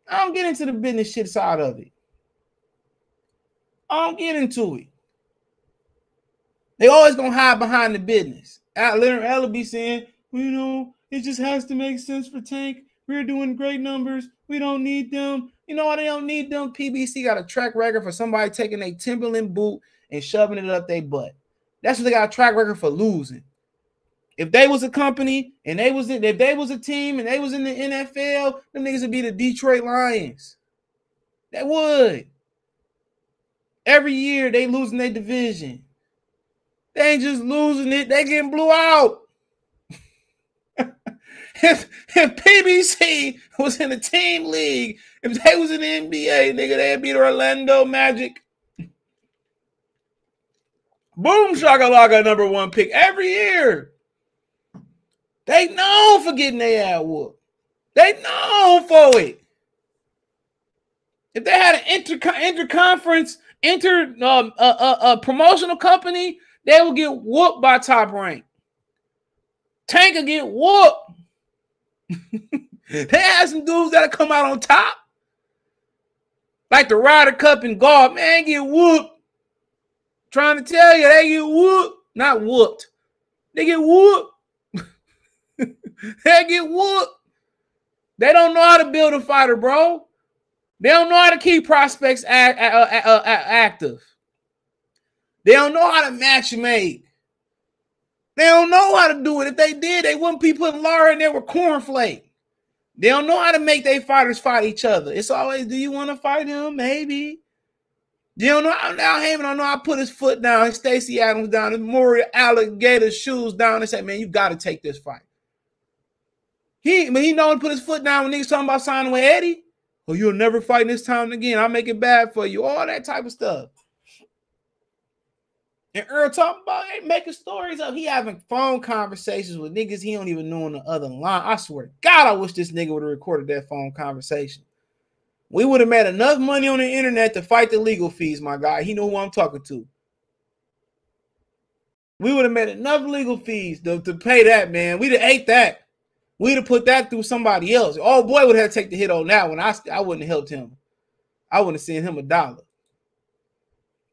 I don't get into the business shit side of it. I don't get into it. They always gonna hide behind the business. Leonard Ellerbe be saying, well, you know, it just has to make sense for Tank. We're doing great numbers. We don't need them. You know why they don't need them? PBC got a track record for somebody taking a Timberland boot and shoving it up their butt. That's what they got a track record for losing. If they was a company and they was in, if they was a team and they was in the NFL, them niggas would be the Detroit Lions. They would. Every year they losing their division. They ain't just losing it, they getting blew out. if, if PBC was in the team league, if they was in the NBA, nigga, they'd beat Orlando Magic. Boom shakalaka number one pick every year. They known for getting their ass whooped. They known for it. If they had an inter interconference, inter um, a, promotional company, they will get whooped by top rank. Tank will get whooped. they had some dudes that come out on top. Like the Ryder Cup and golf, man, get whooped. Trying to tell you, they get whooped. Not whooped. They get whooped. They get whooped. They don't know how to build a fighter, bro. They don't know how to keep prospects a- a- a- active. They don't know how to match make. They don't know how to do it. If they did, they wouldn't be putting Lara in there with cornflake. They don't know how to make their fighters fight each other. It's always, do you want to fight him? Maybe. You don't know now Haymon don't know to put his foot down, Stacy Adams down, his Mauri alligator shoes down and say, man, you got to take this fight. He, but he know to put his foot down when niggas talking about signing with Eddie. Oh, you'll never fight this time again. I'll make it bad for you. All that type of stuff. And Earl talking about hey, making stories up. He having phone conversations with niggas he don't even know on the other line. I swear to God, I wish this nigga would have recorded that phone conversation. We would have made enough money on the internet to fight the legal fees, my guy. He know who I'm talking to. We would have made enough legal fees to, to pay that, man. We'd have ate that. We'd have put that through somebody else. Oh boy, would have to take the hit on that one. I, I wouldn't have helped him. I wouldn't have sent him a dollar.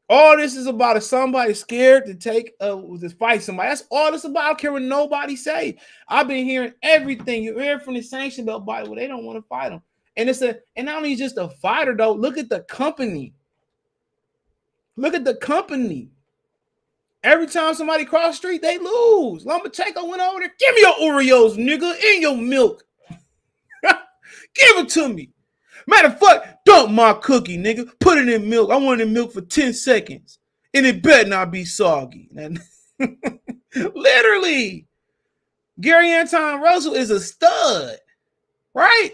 All this is about is somebody scared to take uh to fight somebody. That's all this about. I don't care what nobody say. I've been hearing everything. You hear from the sanction belt body where they don't want to fight them. And it's a and not only just a fighter though. Look at the company. Look at the company. Every time somebody cross street, they lose. Lomachenko went over there. Give me your Oreos, nigga, in your milk. Give it to me. Matter of fact, dump my cookie, nigga. Put it in milk. I want it in milk for 10 seconds. And it better not be soggy. Literally. Gary Anton Russell is a stud, right?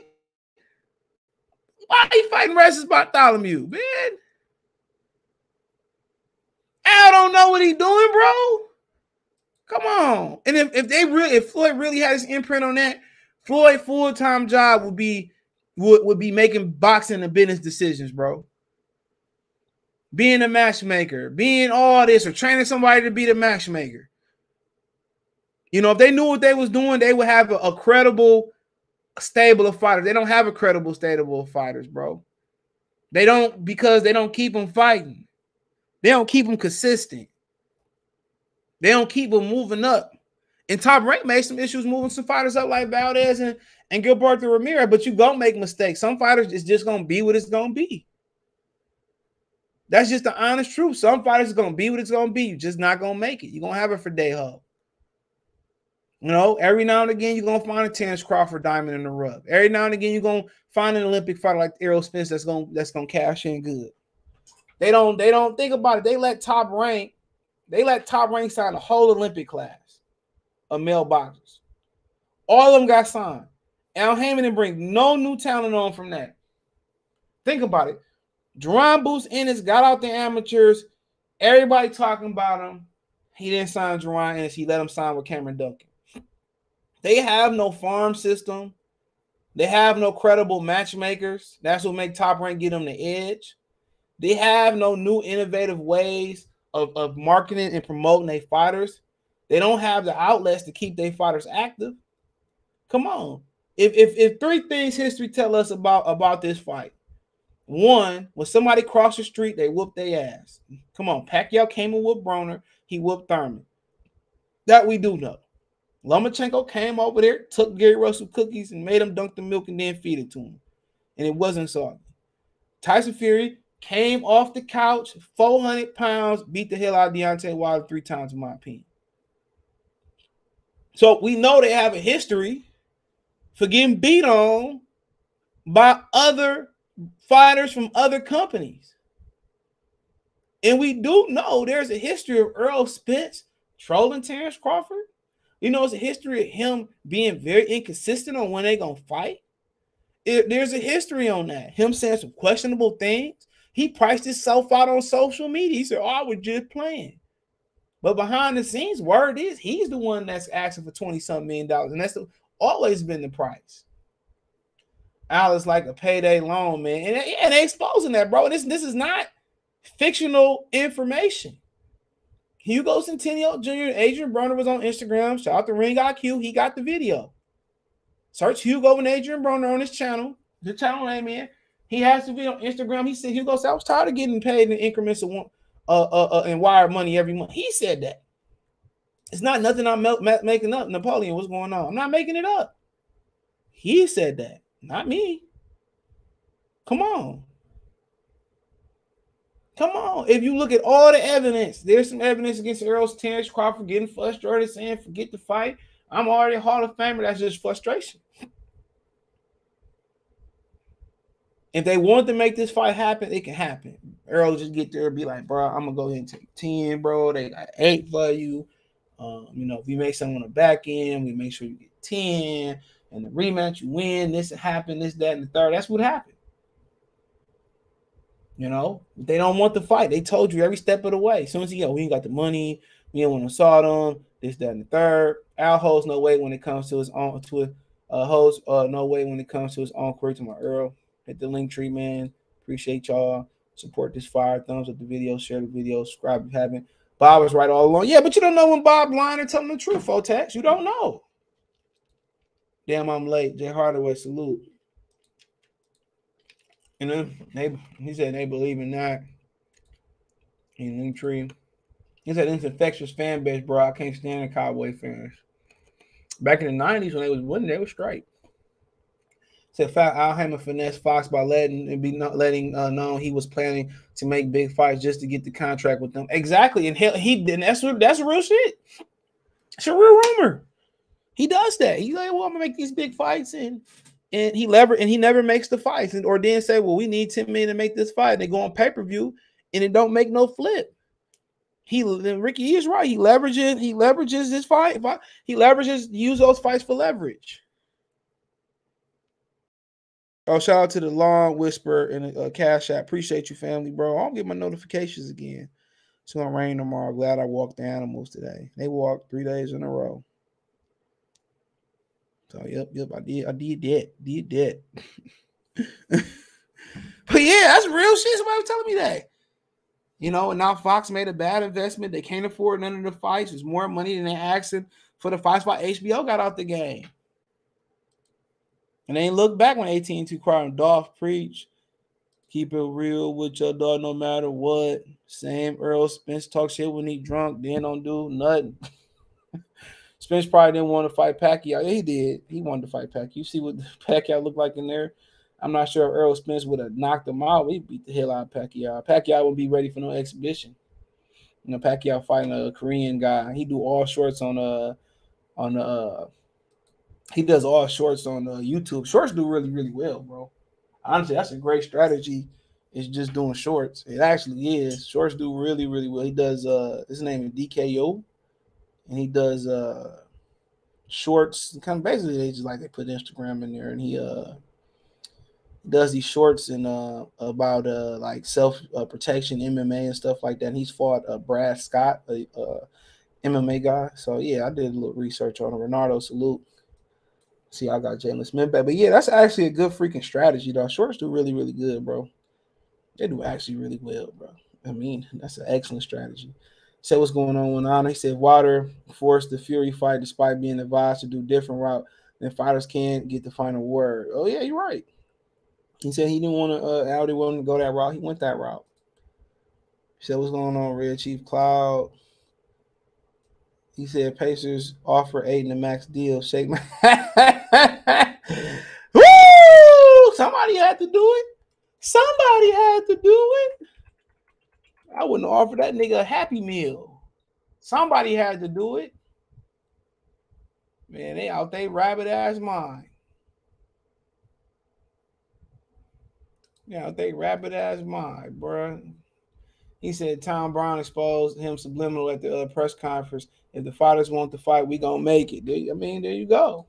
Why are you fighting Rasmus Bartholomew, man? Al don't know what he doing, bro. Come on. And if, if they really, if Floyd really had his imprint on that, Floyd full-time job would be would, would be making boxing and business decisions, bro. Being a matchmaker, being all this, or training somebody to be the matchmaker. You know, if they knew what they was doing, they would have a, a credible stable of fighters. They don't have a credible stable of fighters, bro. They don't because they don't keep them fighting. They don't keep them consistent. They don't keep them moving up. And Top Rank made some issues moving some fighters up like Valdez and, and Gilberto Ramirez, but you don't make mistakes. Some fighters is just gonna be what it's gonna be. That's just the honest truth. Some fighters are gonna be what it's gonna be. You're just not gonna make it. You're gonna have it for day hub. You know, every now and again you're gonna find a Terence Crawford diamond in the rub. Every now and again you're gonna find an Olympic fighter like Errol Spence that's gonna that's gonna cash in good. They don't they don't think about it. They let top rank, they let top rank sign a whole Olympic class of male boxers. All of them got signed. Al Haymon didn't bring no new talent on from that. Think about it. Jaron Boots Ennis got out the amateurs. Everybody talking about him. He didn't sign Jaron Ennis. He let him sign with Cameron Dunkin. They have no farm system. They have no credible matchmakers. That's what make Top Rank get them the edge. They have no new innovative ways of, of marketing and promoting their fighters. They don't have the outlets to keep their fighters active. Come on. If, if if three things history tell us about about this fight, one, when somebody crossed the street, they whooped their ass. Come on, Pacquiao came and whooped Broner, he whooped Thurman. That we do know. Lomachenko came over there, took Gary Russell cookies and made him dunk the milk and then feed it to him. And it wasn't soggy. Tyson Fury came off the couch, 400 pounds, beat the hell out of Deontay Wilder three times, in my opinion. So we know they have a history for getting beat on by other fighters from other companies. And we do know there's a history of Earl Spence trolling Terence Crawford you know, it's a history of him being very inconsistent on when they're gonna fight. It, there's a history on that. Him saying some questionable things. He priced himself out on social media. He said, "Oh, I was just playing." But behind the scenes, word is he's the one that's asking for 20 something million dollars, and that's the, always been the price. Al is like a payday loan, man. And, and they exposing that, bro. This, this is not fictional information. Hugo Centeno Jr. Adrian Broner was on Instagram. Shout out to Ring IQ. He got the video. Search Hugo and Adrian Broner on his channel. The channel name in. He has to be on Instagram. He said Hugo I was tired of getting paid in increments of one uh, uh, uh and wire money every month. He said that. It's not nothing I'm making up. Napoleon, what's going on? I'm not making it up. He said that, not me. Come on. Come on. If you look at all the evidence, there's some evidence against Errol Terence Crawford getting frustrated, saying, forget the fight. I'm already a Hall of Famer. That's just frustration. If they want to make this fight happen, it can happen. Earl just get there and be like, bro, I'm gonna go ahead and take 10, bro. They got eight for you. Um, you know, if you make on the back end, we make sure you get 10 and the rematch, you win, this happen, this, that, and the third. That's what happened. You know, they don't want the fight. They told you every step of the way. As soon as you go, we ain't got the money, we don't want to saw them, this, that, and the third. Al holds no weight when it comes to his own to it. Uh holds uh no weight when it comes to his own my Earl. The link tree, man. Appreciate y'all. Support this fire. Thumbs up the video, share the video, subscribe if you haven't. Bob was right all along. Yeah, but you don't know when Bob lying or telling the truth, Fotex. You don't know. Damn, I'm late. Jay Hardaway, salute. You know, they he said they believe in that. In tree. He said it's infectious fan base, bro. I can't stand the Cowboy fans. Back in the 90s when they was winning, they were straight. Said Al Haymon finesse Fox by letting and be not letting uh, known he was planning to make big fights just to get the contract with them. Exactly, and he, he did. That's that's real shit. It's a real rumor. He does that. He's like, well, I'm gonna make these big fights and and he never and he never makes the fights, and or then say, "Well, we need 10 million to make this fight." And they go on pay per view, and it don't make no flip. He then Ricky is right. He leverages. He leverages this fight. He leverages use those fights for leverage. Oh, shout out to the long whisper and uh, cash app. Appreciate you, family, bro. I'll get my notifications again. It's gonna rain tomorrow. Glad I walked the animals today. They walked three days in a row. So yep, yep, I did, I did that, did that. but yeah, that's real shit. Somebody was telling me that. You know, and now Fox made a bad investment. They can't afford none of the fights. It's more money than they asking for the fights. Why HBO got out the game. And they look back when AT&T cried Dolph preach. Keep it real with your dog no matter what. Same Earl Spence talk shit when he drunk, then don't do nothing. Spence probably didn't want to fight Pacquiao. Yeah, he did. He wanted to fight Pacquiao. You see what Pacquiao looked like in there? I'm not sure if Earl Spence would have knocked him out. He beat the hell out of Pacquiao. Pacquiao would be ready for no exhibition. You know, Pacquiao fighting a Korean guy. He do all shorts on uh on. Uh, he does all shorts on uh, YouTube. Shorts do really really well, bro. Honestly, that's a great strategy. It's just doing shorts. It actually is. Shorts do really really well. He does. Uh, his name is DKO, and he does uh shorts. Kind of basically they just like they put Instagram in there, and he uh does these shorts and uh about uh like self uh, protection MMA and stuff like that. And he's fought uh, Brad Scott, a uh, MMA guy. So yeah, I did a little research on him. Renardo salute. See, I got Jalen Smith back, but yeah, that's actually a good freaking strategy, though. Shorts do really, really good, bro. They do actually really well, bro. I mean, that's an excellent strategy. Said what's going on with on. He said Wilder forced the Fury fight despite being advised to do different route. Then fighters can't get the final word. Oh yeah, you're right. He said he didn't want to. Uh, Audi to go that route. He went that route. He said what's going on, Red Chief Cloud. He said Pacers offer Ayton the max deal. Shake my. Woo! Somebody had to do it. Somebody had to do it. I wouldn't offer that nigga a happy meal. Somebody had to do it. Man, they out they rabbit ass mind. Yeah, they rabbit ass mind, bro. He said Tom Brown exposed him subliminal at the uh, press conference. If the fighters want to fight, we gonna make it. I mean, there you go.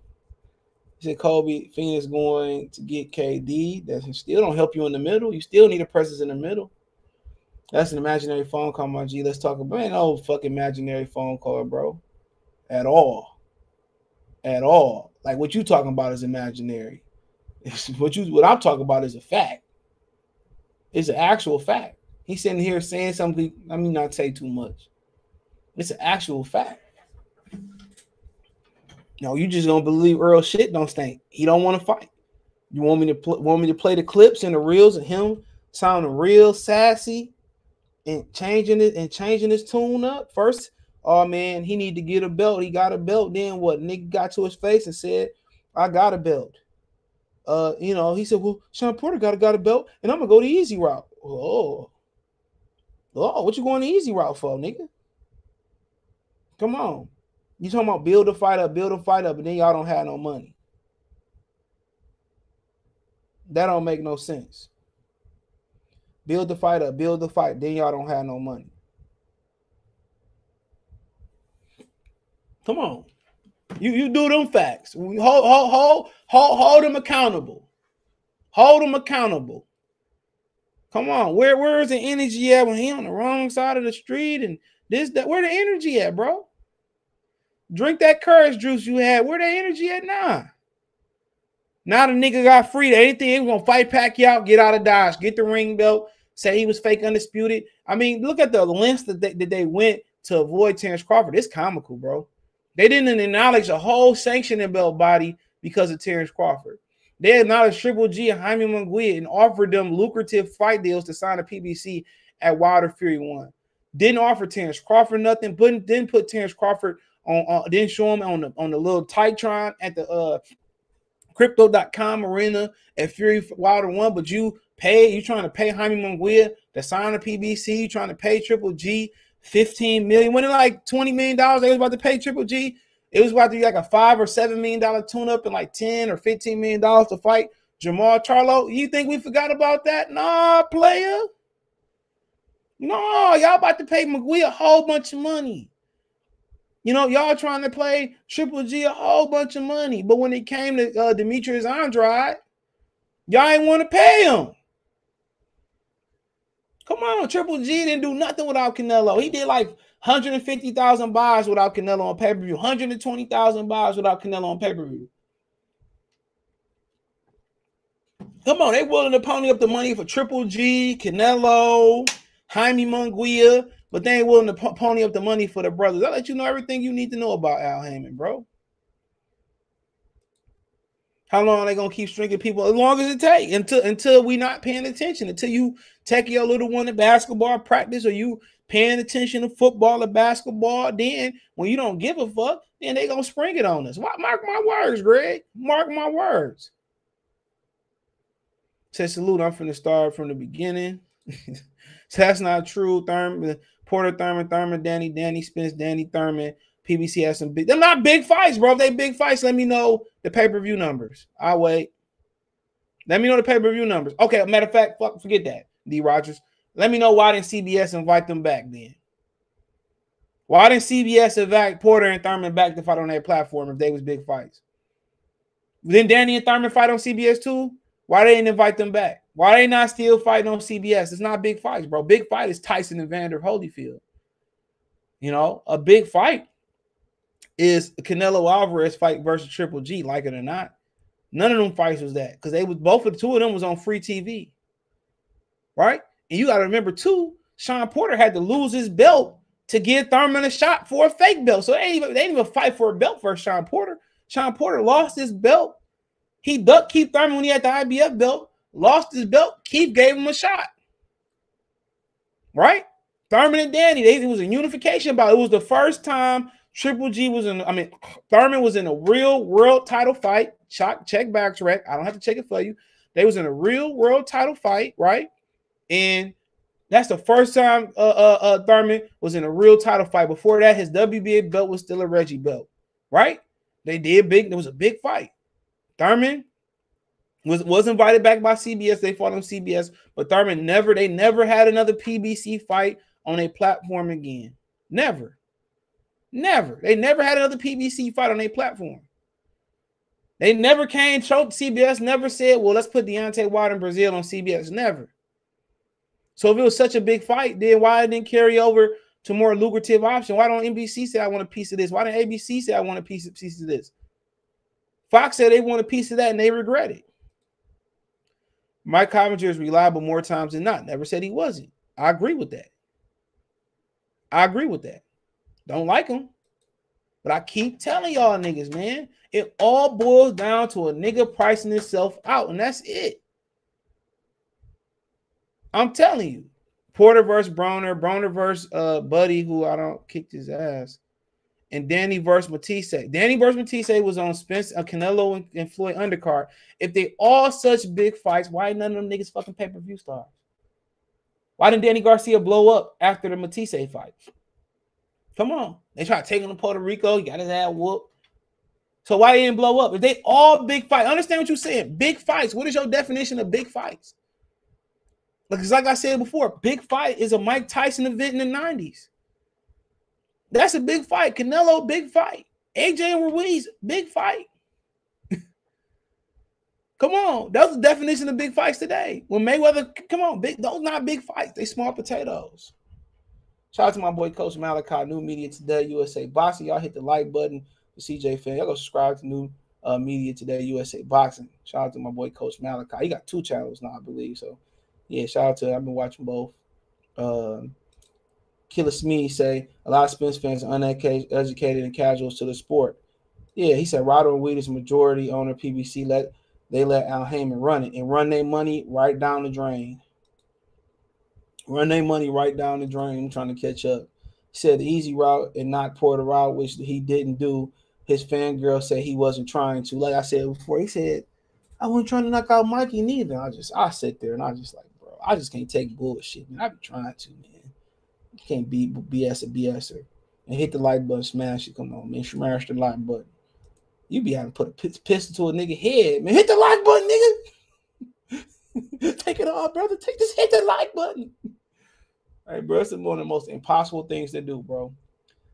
He said Kobe Phoenix going to get KD. That still don't help you in the middle. You still need a presence in the middle. That's an imaginary phone call, my G. Let's talk about man, no fucking imaginary phone call, bro. At all. At all. Like what you talking about is imaginary. what you what I'm talking about is a fact. It's an actual fact. He's sitting here saying something. Let me not say too much. It's an actual fact. No, you just gonna believe Earl shit don't stink. He don't want to fight. You want me to pl- want me to play the clips and the reels of him sounding real sassy and changing it and changing his tune up. First, oh man, he need to get a belt. He got a belt. Then what? Nigga got to his face and said, "I got a belt." Uh, you know, he said, "Well, Shawn Porter got a got a belt, and I'm gonna go the easy route." Oh, oh, what you going the easy route for, nigga? Come on, you talking about build a fight up, build a fight up, and then y'all don't have no money. That don't make no sense. Build the fight up, build the fight. Then y'all don't have no money. Come on. You you do them facts. Hold hold hold hold, hold them accountable. Hold them accountable. Come on. Where where is the energy at when he on the wrong side of the street and this that where the energy at, bro? Drink that courage juice you had. Where the energy at now? Now the nigga got free. Anything he was gonna fight Pacquiao, get out of Dodge, get the ring belt, say he was fake undisputed. I mean, look at the lengths that they, that they went to avoid Terence Crawford. It's comical, bro. They didn't acknowledge a whole sanctioning belt body because of Terence Crawford. They acknowledged Triple G and Jaime Munguia and offered them lucrative fight deals to sign a PBC at Wilder Fury One. Didn't offer Terence Crawford nothing, but didn't put Terence Crawford on, didn't show him on the on the little Titron at the uh crypto.com arena at Fury Wilder One, but you pay, you trying to pay Jaime Munguia to sign a PBC, you trying to pay Triple G 15 million. When it like 20 million dollars, they was about to pay Triple G. It was about to be like a five or seven million dollar tune up and like 10 or 15 million dollars to fight Jermall Charlo. You think we forgot about that? Nah, player. No, y'all about to pay McGee a whole bunch of money. You know, y'all trying to play Triple G a whole bunch of money, but when it came to uh, Demetrius Andrade, y'all ain't want to pay him. Come on, Triple G didn't do nothing without Canelo. He did like 150,000 buys without Canelo on pay per view, 120,000 buys without Canelo on pay per view. Come on, they willing to pony up the money for Triple G, Canelo, Jaime Munguia, but they ain't willing to pony up the money for the brothers. I'll let you know everything you need to know about Al Haymon, bro. How long are they gonna keep stringing people? As long as it takes until until we not paying attention, until you take your little one to basketball practice or you paying attention to football or basketball. Then when you don't give a fuck, then they gonna spring it on us. Mark my words, Greg. Mark my words. Say salute. I'm from the start from the beginning. so that's not true. Thurman, Porter Thurman, Thurman, Danny, Danny Spence, Danny Thurman, PBC has some big. They're not big fights, bro. If they big fights, let me know the pay per view numbers. I'll wait. Let me know the pay per view numbers. Okay, matter of fact, fuck, forget that. D. Rogers. Let me know why didn't CBS invite them back then? Why didn't CBS invite Porter and Thurman back to fight on their platform if they was big fights? Then Danny and Thurman fight on CBS too. Why they didn't invite them back? Why they not still fighting on CBS? It's not big fights, bro. Big fight is Tyson and Evander Holyfield. You know, a big fight is Canelo Alvarez fight versus Triple G, like it or not. None of them fights was that because they was both of the two of them was on free TV, right? And you got to remember too, Shawn Porter had to lose his belt to give Thurman a shot for a fake belt. So they didn't even, they didn't even fight for a belt for Shawn Porter. Sean Porter lost his belt. He ducked Keith Thurman when he had the IBF belt, lost his belt. Keith gave him a shot. Right? Thurman and Danny, they, it was a unification bout. It was the first time Triple G was in, I mean, Thurman was in a real world title fight. Check, check back, track. I don't have to check it for you. They was in a real world title fight, right? And that's the first time uh, uh, uh, Thurman was in a real title fight. Before that, his WBA belt was still a Reggie belt, right? They did big. There was a big fight. Thurman was was invited back by CBS. They fought on CBS, but Thurman never. They never had another PBC fight on a platform again. Never. Never. They never had another PBC fight on a platform. They never came, choked CBS, never said, well, let's put Deontay Wilder in Brazil on CBS. Never. So if it was such a big fight, then why didn't carry over to more lucrative option? Why don't NBC say I want a piece of this? Why didn't ABC say I want a piece of, piece of this? Fox said they want a piece of that and they regret it. Mike Coppinger is reliable more times than not. Never said he wasn't. I agree with that. I agree with that. Don't like him. But I keep telling y'all niggas, man, it all boils down to a nigga pricing himself out, and that's it. I'm telling you. Porter versus Broner, Broner versus uh Buddy, who I don't kicked his ass, and Danny versus Matthysse. Danny versus Matthysse was on Spence, uh, Canelo, and, and Floyd undercard. If they all such big fights, why none of them niggas fucking pay per view stars? Why didn't Danny Garcia blow up after the Matthysse fight? Come on. They tried to take him to Puerto Rico. He got his ass whooped. So why didn't blow up? If they all big fight, understand what you're saying. Big fights. What is your definition of big fights? Because like I said before, big fight is a Mike Tyson event in the 90s. That's a big fight. Canelo, big fight. AJ Ruiz, big fight. come on. That's the definition of big fights today. When Mayweather, come on, big, those not big fights. They small potatoes. Shout out to my boy Coach Malachi, New Media Today, USA Boxing. Y'all hit the like button for CJ fan. Y'all go subscribe to New uh, Media Today, USA Boxing. Shout out to my boy Coach Malachi. He got two channels now, I believe. So, yeah, shout out to. I've been watching both. Um, Killer Smee say a lot of Spence fans are uneducated and casuals to the sport. Yeah, he said Rado and Weed is majority owner PBC. Let they let Al Haymon run it and run their money right down the drain run their money right down the drain trying to catch up. He said the easy route and not Porter route, which he didn't do. His fangirl said he wasn't trying to. Like I said before, he said, I wasn't trying to knock out Mikey neither. I just I sit there and I just like, I just can't take bullshit, man. I be trying to, man. You can't be BS a BSer. And hit the like button, smash it. Come on, man. Smash the like button. You be having to put a pistol to a nigga head, man. Hit the like button, nigga. take it off, brother. Take this, hit the like button. Hey, bro, it's one of the most impossible things to do, bro.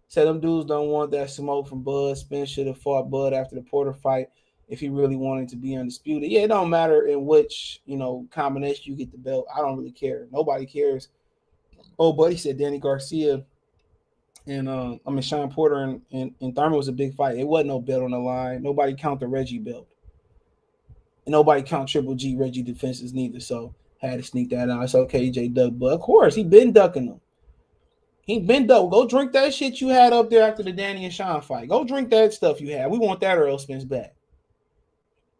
Say them dudes don't want that smoke from Bud. Spence should have fought Bud after the Porter fight if he really wanted to be undisputed. Yeah, it don't matter in which you know combination you get the belt. I don't really care. Nobody cares. Oh, buddy said Danny Garcia and uh, I mean Shawn Porter and, and, and Thurman was a big fight. It wasn't no belt on the line. Nobody count the Reggie belt. And nobody count Triple G Reggie defenses neither. So had to sneak that out. It's okay, J duck, but of course he been ducking them. He been duck. Go drink that shit you had up there after the Danny and Shawn fight. Go drink that stuff you had. We want that Earl Spence back.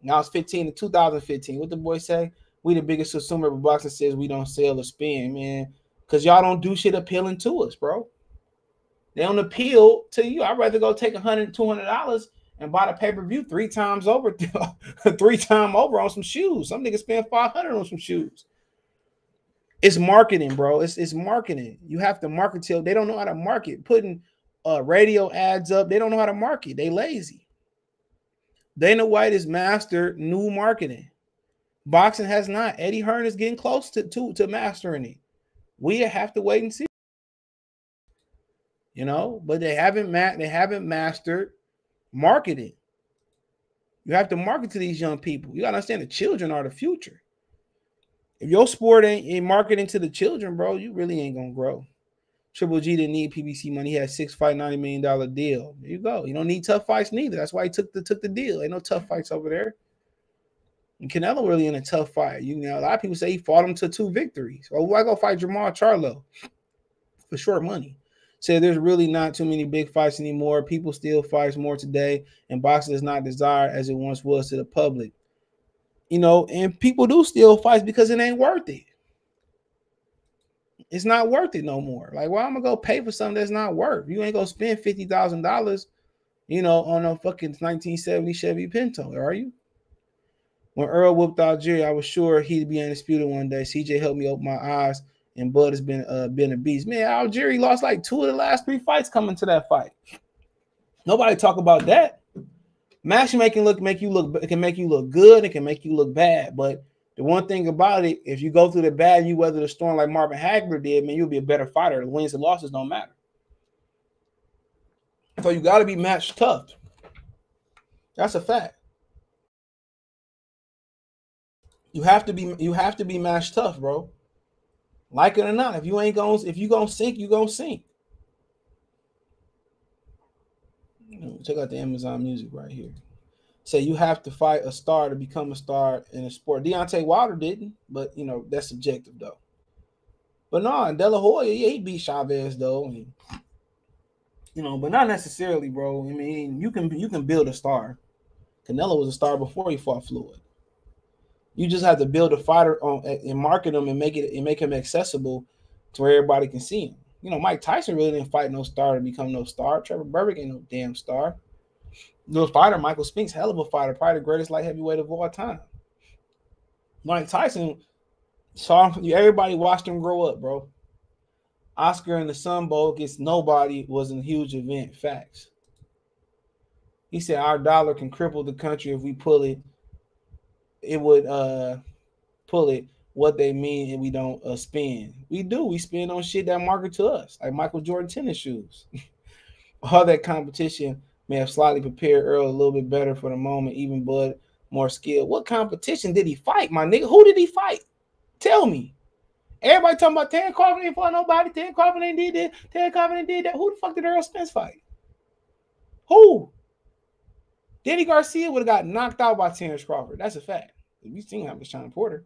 Now it's 15 to 2015. What the boy say? We the biggest consumer of boxing says we don't sell or spin, man. Cause y'all don't do shit appealing to us, bro. They don't appeal to you. I'd rather go take a hundred, two hundred dollars and buy the pay-per-view three times over, three time over on some shoes. Some niggas spend 500 on some shoes. It's marketing, bro. It's, it's marketing. You have to market till they don't know how to market. Putting uh, radio ads up. They don't know how to market. They lazy. Dana White is mastered new marketing. Boxing has not. Eddie Hearn is getting close to, to, to mastering it. We have to wait and see. You know, but they haven't ma- they haven't mastered marketing. You have to market to these young people. You gotta understand the children are the future. If your sport ain't, ain't marketing to the children, bro, you really ain't gonna grow. Triple G didn't need PBC money. He had six fight, $90 million deal. There you go. You don't need tough fights neither. That's why he took the took the deal. Ain't no tough fights over there. And Canelo really in a tough fight. You know, a lot of people say he fought him to two victories. Oh, why go fight Jermall Charlo for short money? Say there's really not too many big fights anymore. People still fights more today, and boxing is not desired as it once was to the public. You know, and people do still fights because it ain't worth it. It's not worth it no more. Like, why well, I'm gonna go pay for something that's not worth? You ain't gonna spend fifty thousand dollars, you know, on a fucking 1970 Chevy Pinto, are you? When Earl whooped Jerry, I was sure he'd be undisputed one day. CJ helped me open my eyes, and Bud has been uh, been a beast. Man, Algieri lost like two of the last three fights coming to that fight. Nobody talk about that. Matchmaking look make you look it can make you look good, it can make you look bad. But the one thing about it, if you go through the bad, you weather the storm like Marvin Hagler did, man, you'll be a better fighter. The wins and losses don't matter. So you got to be matched tough. That's a fact. You have to be you have to be matched tough, bro. Like it or not, if you ain't going if you gonna sink, you gonna sink. Check out the Amazon music right here. Say you have to fight a star to become a star in a sport. Deontay Wilder didn't, but you know that's subjective though. But no, and De La Hoya, yeah, he beat Chavez though. And, you know, but not necessarily, bro. I mean, you can you can build a star. Canelo was a star before he fought Floyd. You just have to build a fighter on and market him and make it and make him accessible to where everybody can see him. You know, Mike Tyson really didn't fight no star to become no star. Trevor Berbick ain't no damn star. No fighter, Michael Spinks, hell of a fighter, probably the greatest light heavyweight of all time. Mike Tyson saw everybody watched him grow up, bro. Oscar in the Sun Bowl against nobody was a huge event. Facts. He said our dollar can cripple the country if we pull it it would uh pull it what they mean and we don't uh, spend. We do. We spend on shit that market to us, like Michael Jordan tennis shoes. All that competition may have slightly prepared Earl a little bit better for the moment, even Bud more skilled. What competition did he fight, my nigga? Who did he fight? Tell me. Everybody talking about Tan Crawford ain't fought nobody. Tan Crawford ain't did that. Tan Crawford ain't did that. Who the fuck did Earl Spence fight? Who? Danny Garcia would have got knocked out by Terence Crawford. That's a fact. You seen how with Shawn Porter.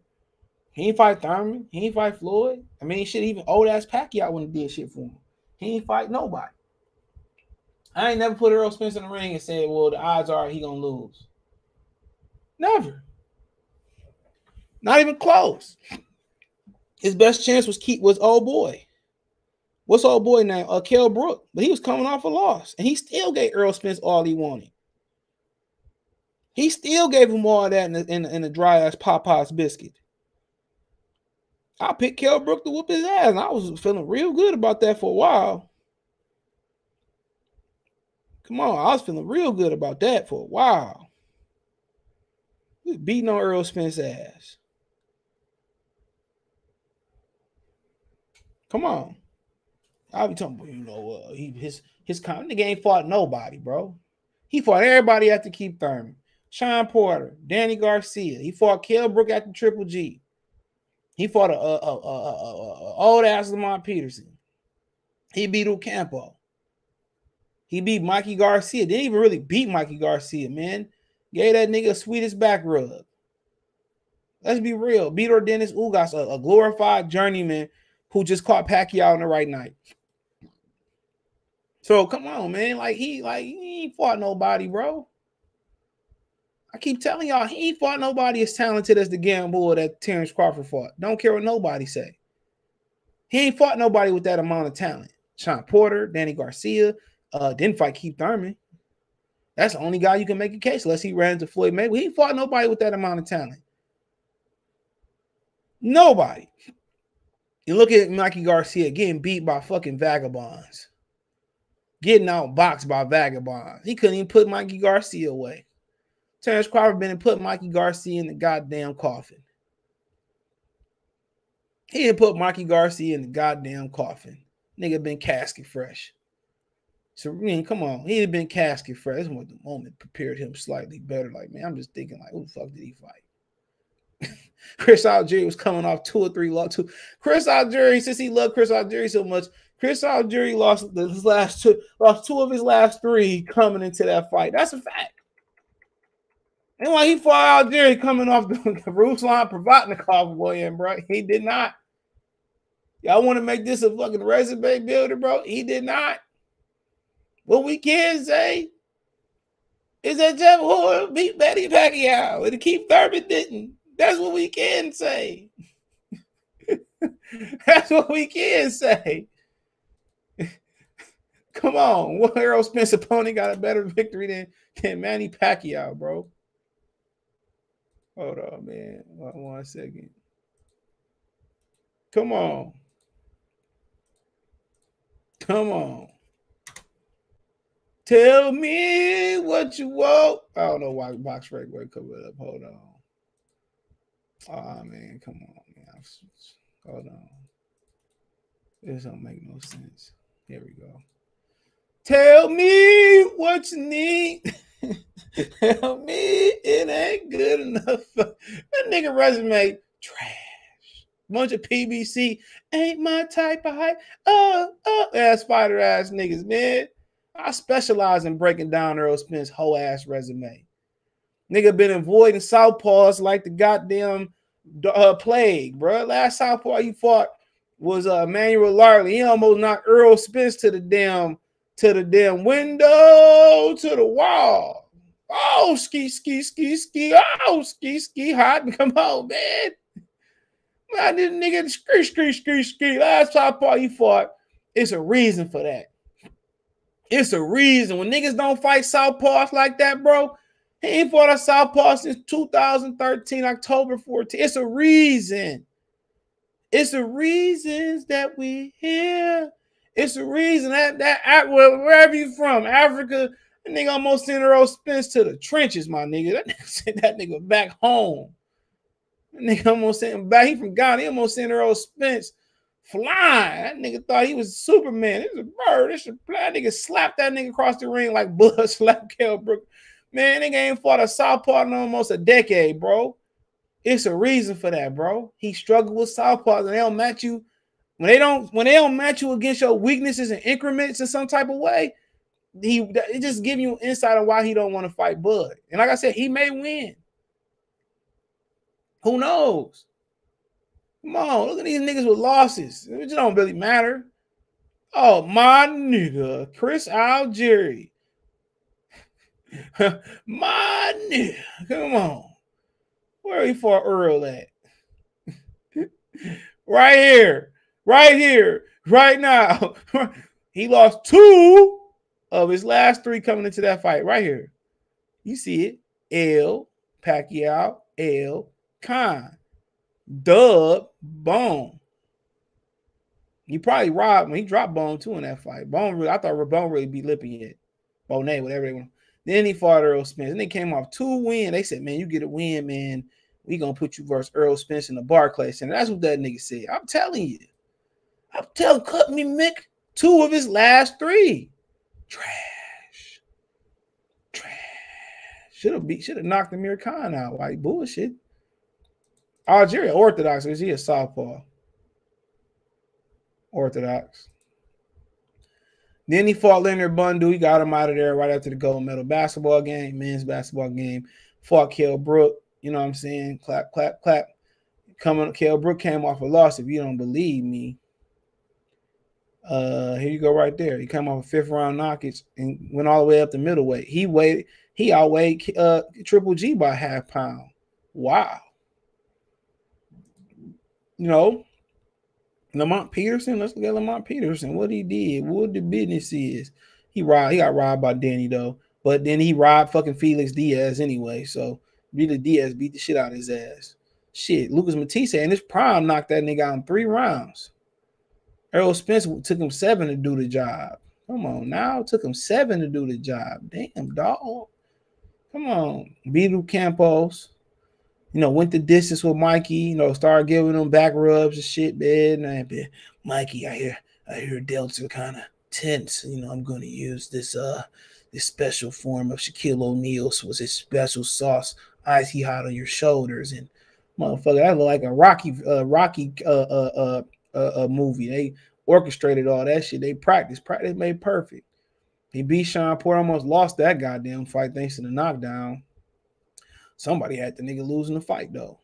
He ain't fight Thurman. He ain't fight Floyd. I mean, shit, even old ass Pacquiao wouldn't did shit for him. He ain't fight nobody. I ain't never put Earl Spence in the ring and said, well, the odds are he gonna lose. Never. Not even close. His best chance was keep was old boy. What's old boy name? Uh, Kell Brook. But he was coming off a loss, and he still gave Earl Spence all he wanted. He still gave him all that in a, in, in a dry ass Popeye's biscuit. I picked Kell Brook to whoop his ass, and I was feeling real good about that for a while. Come on, I was feeling real good about that for a while. We beating on Earl Spence ass. Come on. I'll be talking about, you know, uh, he his his the game fought nobody, bro. He fought everybody after Keith Thurman. Shawn Porter, Danny Garcia. He fought Kell Brook after Triple G. He fought a, a, a, a old ass Lamont Peterson. He beat Ocampo. He beat Mikey Garcia. Didn't even really beat Mikey Garcia, man. Gave that nigga sweetest back rub. Let's be real. Beat Dennis Ugas, a, a glorified journeyman who just caught Pacquiao on the right night. So come on, man. Like he like he ain't fought nobody, bro. I keep telling y'all, he ain't fought nobody as talented as the gamble that Terence Crawford fought. Don't care what nobody say. He ain't fought nobody with that amount of talent. Shawn Porter, Danny Garcia, uh, didn't fight Keith Thurman. That's the only guy you can make a case unless he ran to Floyd Mayweather. He fought nobody with that amount of talent. Nobody. You look at Mikey Garcia getting beat by fucking vagabonds. getting out boxed by vagabonds. He couldn't even put Mikey Garcia away. Terence Crawford been and put Mikey Garcia in the goddamn coffin. He didn't put Mikey Garcia in the goddamn coffin. Nigga been casket fresh. So I mean, come on, he had been casket fresh. Was the moment prepared him slightly better. Like, man, I'm just thinking, like, who the fuck did he fight? Chris Algieri was coming off two or three loss. Two. Chris Algieri, since he loved Chris Algieri so much, Chris Algieri lost his last two, lost two of his last three coming into that fight. That's a fact. And why he fought Algieri coming off the, the Ruslan boy, and bro, he did not. Y'all want to make this a fucking resume builder, bro? He did not. What we can say is that Jeff Horn beat Betty Pacquiao and Keith Thurman didn't. That's what we can say. That's what we can say. Come on, what Errol Spence opponent got a better victory than, than Manny Pacquiao, bro? Hold on, man. One, one second. Come on. Come on. Tell me what you want. I don't know why Box Breakaway coming up. Hold on. Oh man, come on, man. Hold on. This don't make no sense. Here we go. Tell me what you need. Tell me it ain't good enough. that nigga resume trash. Bunch of PBC ain't my type of hype. Uh, uh, oh, oh, ass fighter ass niggas, man. I specialize in breaking down Earl Spence's whole ass resume. Nigga been avoiding southpaws like the goddamn uh, plague, bro. Last southpaw you fought was uh, Manuel Lartey. He almost knocked Earl Spence to the damn to the damn window to the wall. Oh, ski, ski, ski, ski. Oh, ski, ski, hot. Come on, man. Man, this nigga scree, scree, scree, scree. Last southpaw you fought. It's a reason for that. It's a reason. When niggas don't fight southpaws like that, bro, he ain't fought a southpaw since 2013, October 14. It's a reason. It's the reasons that we hear. It's the reason that that wherever you from, Africa, that nigga almost sent Errol Spence to the trenches, my nigga. That nigga sent that nigga back home. That nigga almost sent him back. He from Ghana. He almost sent Errol Spence flying. That nigga thought he was Superman. It's a bird. It's a that nigga slapped that nigga across the ring like Bud slapped Kell Brook. Man, nigga ain't fought a southpaw in almost a decade, bro. It's a reason for that, bro. He struggled with southpaws and they don't match you when they don't when they don't match you against your weaknesses and increments in some type of way. He it just give you insight on why he don't want to fight Bud. And like I said, he may win. Who knows? Come on, look at these niggas with losses. It don't really matter. Oh, my nigga, Chris Algieri. my nigga, come on. Where he for Earl at? right here, right here, right now. he lost two of his last three coming into that fight. Right here. You see it. L, Pacquiao, L, Khan. Dub, Bone. He probably robbed when he dropped Bone too in that fight. Bone really, I thought Bone really beat Lippy yet. Bonet, whatever they want. Then he fought Earl Spence. And they came off two wins. They said, Man, you get a win, man. We gonna put you versus Earl Spence in the Barclays Center. That's what that nigga said. I'm telling you. I'm telling cut me Mick two of his last three. Trash. Trash. Should have beat, should have knocked Amir Khan out. Like bullshit. Algieri Orthodox, is he a southpaw? Orthodox. Then he fought Leonard Bundu. He got him out of there right after the gold medal basketball game, men's basketball game. Fought Kell Brook. You know what I'm saying? Clap, clap, clap. Coming, Kell Brook came off a loss. If you don't believe me, uh, here you go right there. He came off a fifth round knockage and went all the way up the middleweight. He weighed, he outweighed uh Triple G by half pound. Wow you know, Lamont Peterson. Let's look at Lamont Peterson. What he did, what the business is. He robbed. He got robbed by Danny though, but then he robbed fucking Felix Diaz anyway. So really, Diaz beat the shit out of his ass. Shit, Lucas Matthysse in his prime knocked that nigga out in three rounds. Errol Spence took him seven to do the job. Come on now. Took him seven to do the job. Damn, dog. Come on. Beetle Campos. You know, went the distance with Mikey, you know, started giving him back rubs and shit, man. And Mikey, I hear I hear Delta kind of tense. You know, I'm gonna use this uh this special form of Shaquille O'Neal's was his special sauce, icy hot on your shoulders. And motherfucker, that look like a Rocky uh Rocky uh uh uh, uh, uh movie. They orchestrated all that shit. They practiced, practice made perfect. He beat Shawn Porter, almost lost that goddamn fight thanks to the knockdown. Somebody had the nigga losing the fight though.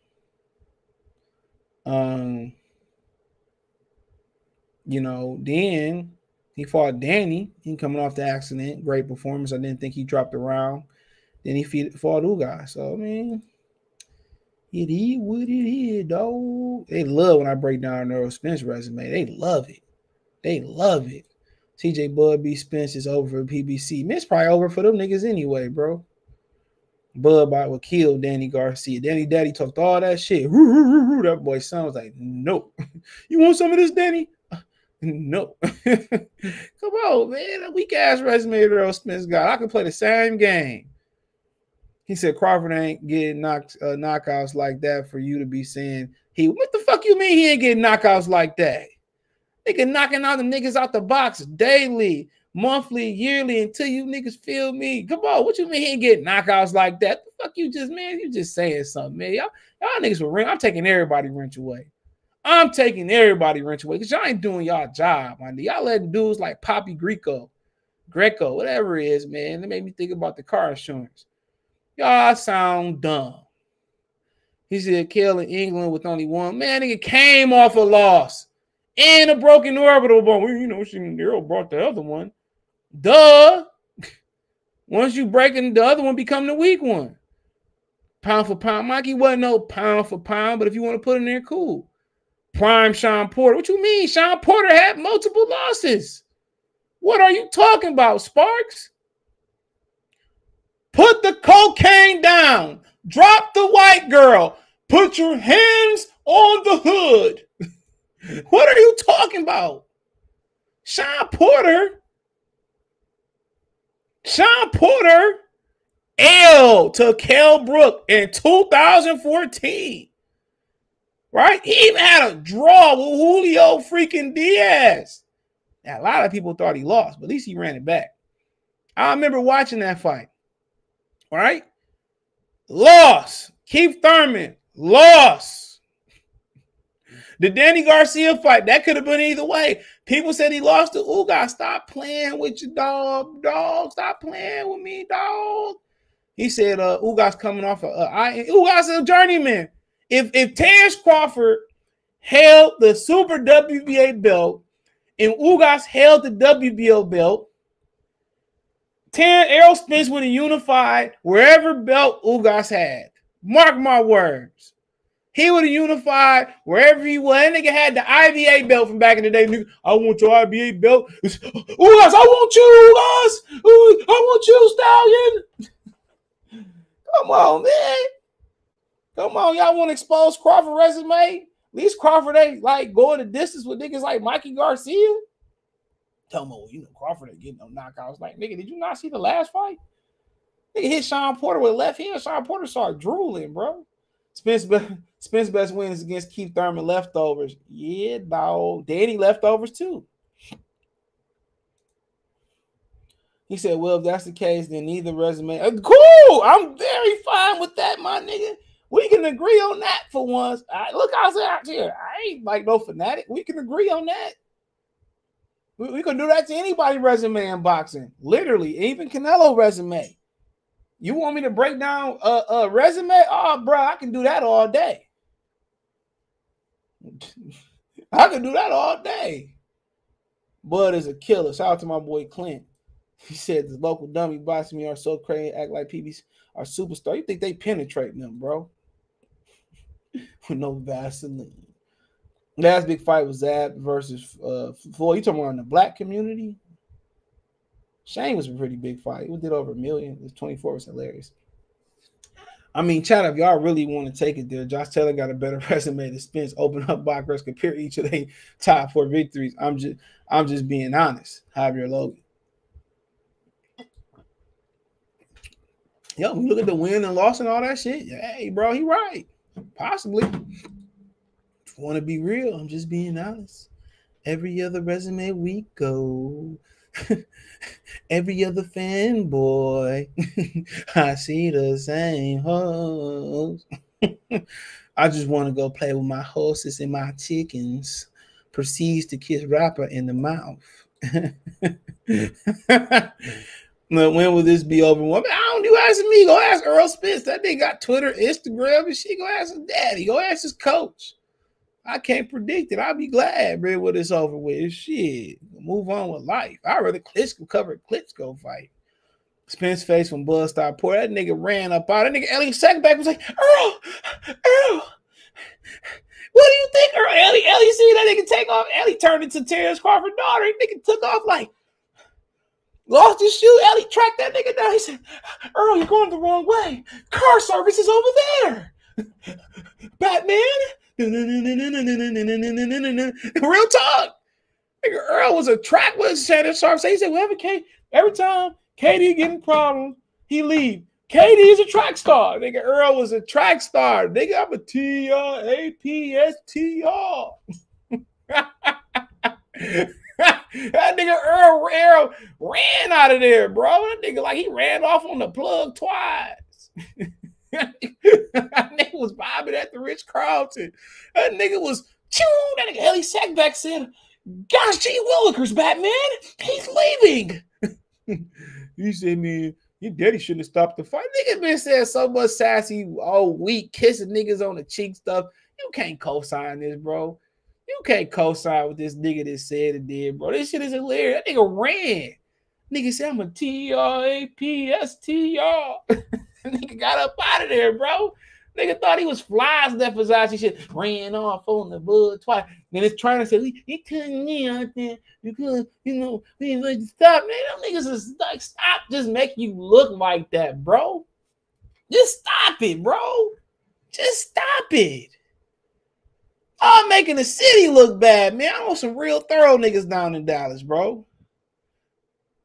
Um, you know, then he fought Danny. He coming off the accident, great performance. I didn't think he dropped around. Then he fought Ugas. So I mean, it is what it is, though. They love when I break down Errol Spence resume. They love it. They love it. TJ Bud B. Spence is over for PBC. It's probably over for them niggas anyway, bro. Bud Bot would kill Danny Garcia. Danny Daddy talked all that shit. That boy son was like, no. You want some of this, Danny? No. Come on, man. A weak ass resume Errol Spence got. I can play the same game. He said Crawford ain't getting knocked uh, knockouts like that for you to be saying he. What the fuck you mean he ain't getting knockouts like that? Nigga knocking out the niggas out the box daily, monthly, yearly until you niggas feel me. Come on, what you mean he ain't getting knockouts like that? The fuck you just man, you just saying something, man. Y'all, y'all niggas were ring. I'm taking everybody wrench away. I'm taking everybody wrench away because y'all ain't doing y'all job, man. Y'all letting dudes like Poppy Greco, Greco, whatever it is, man. That made me think about the car insurance. Y'all sound dumb. He said Kale in England with only one. Man, nigga came off a loss and a broken orbital bone. Well, you know, she Nero brought the other one. Duh. Once you breaking the other one, become the weak one. Pound for pound. Mikey wasn't no pound for pound, but if you want to put in there, cool. Prime Shawn Porter. What you mean? Shawn Porter had multiple losses. What are you talking about, Sparks? Put the cocaine down. Drop the white girl. Put your hands on the hood. What are you talking about? Shawn Porter. Shawn Porter L to Kell Brook in 2014. Right? He even had a draw with Julio freaking Diaz. Now, a lot of people thought he lost, but at least he ran it back. I remember watching that fight. Right? Lost. Keith Thurman, lost. The Danny Garcia fight, that could have been either way. People said he lost to Ugas. Stop playing with your dog, dog. Stop playing with me, dog. He said uh Ugas coming off of uh, I Ugas a journeyman. If if Terence Crawford held the super WBA belt and Ugas held the WBO belt, Terence Errol Spence would have unified wherever belt Ugas had. Mark my words. He would have unified wherever he went. That nigga had the IBA belt from back in the day. I want your IBA belt. Ugas, I want you, Ugas. I want you, Stallion. Come on, man. Come on, y'all want to expose Crawford resume? At least Crawford ain't like going the distance with niggas like Mikey Garcia. Tell me, you know Crawford ain't getting no knockouts. Like, nigga, did you not see the last fight? Nigga hit Shawn Porter with left hand. Shawn Porter started drooling, bro. Spence, Spence best wins against Keith Thurman leftovers. Yeah, dog. Danny leftovers too. He said, "Well, if that's the case, then neither resume. Uh, cool. I'm very fine with that, my nigga. We can agree on that for once. Look, I was out here. I ain't like no fanatic. We can agree on that. We, we can do that to anybody resume in boxing. Literally, even Canelo resume. You want me to break down a, a resume? Oh, bro, I can do that all day. I can do that all day. Bud is a killer. Shout out to my boy Clint. He said the local dummy boss me are so crazy, act like PBs are superstar. You think they penetrate them, bro? With no Vaseline. Last big fight was Zab versus uh Floyd. You talking about in the black community? Shane was a pretty big fight. We did over a million. It 24 was hilarious. I mean, Chad, if y'all really want to take it there, Josh Taylor got a better resume than Spence. Open up Boxers, compare each of their top four victories. I'm just I'm just being honest, Javier Logan. Yo, look at the win and loss and all that shit. Hey, bro, he right. Possibly. Want to be real? I'm just being honest. Every other resume we go. Every other fanboy, I see the same hoes. I just want to go play with my horses and my chickens. Proceeds to kiss rapper in the mouth. now, when will this be over? Well, I don't do asking me. Go ask Earl Spence. That nigga got Twitter, Instagram, and shit. Go ask his daddy. Go ask his coach. I can't predict it. I'll be glad, bro, when it's over with. Shit. Move on with life. I'd rather Klitschko cover Klitschko fight. Spence face from Buzz Stop Poor. That nigga ran up out. That nigga Elie Seckbach was like, Earl, Earl. What do you think, Earl? Elie, Elie see that nigga take off. Elie turned into Terence Crawford daughter. He nigga took off like lost his shoe. Elie tracked that nigga down. He said, Earl, you're going the wrong way. Car service is over there. Batman. Real talk. Nigga, Earl was a track with Shannon Sharpe. So he said, well, every, every time KD getting problems, he leave. KD is a track star. Nigga, Earl was a track star. Nigga, I'm a T R A P S T R. That nigga Earl, Earl ran out of there, bro. That nigga like he ran off on the plug twice. was vibing at the Ritz-Carlton. That nigga was choo. That nigga Elie Seckbach said, "Gosh, G Willikers, Batman, he's leaving." you said, "Man, your daddy shouldn't have stopped the fight." Nigga been saying so much sassy all week, kissing niggas on the cheek stuff. You can't co-sign this, bro. You can't co-sign with this nigga that said it did, bro. This shit is hilarious. That nigga ran. Nigga said I'm a T R A P S T R. nigga got up out of there, bro. Nigga thought he was flies that Versace shit. Ran off on the bud twice. Then it's trying to say, he couldn't me out there because, you know, we like stop. Man, them niggas is like, stop just make you look like that, bro. Just stop it, bro. Just stop it. I'm making the city look bad, man. I want some real thorough niggas down in Dallas, bro.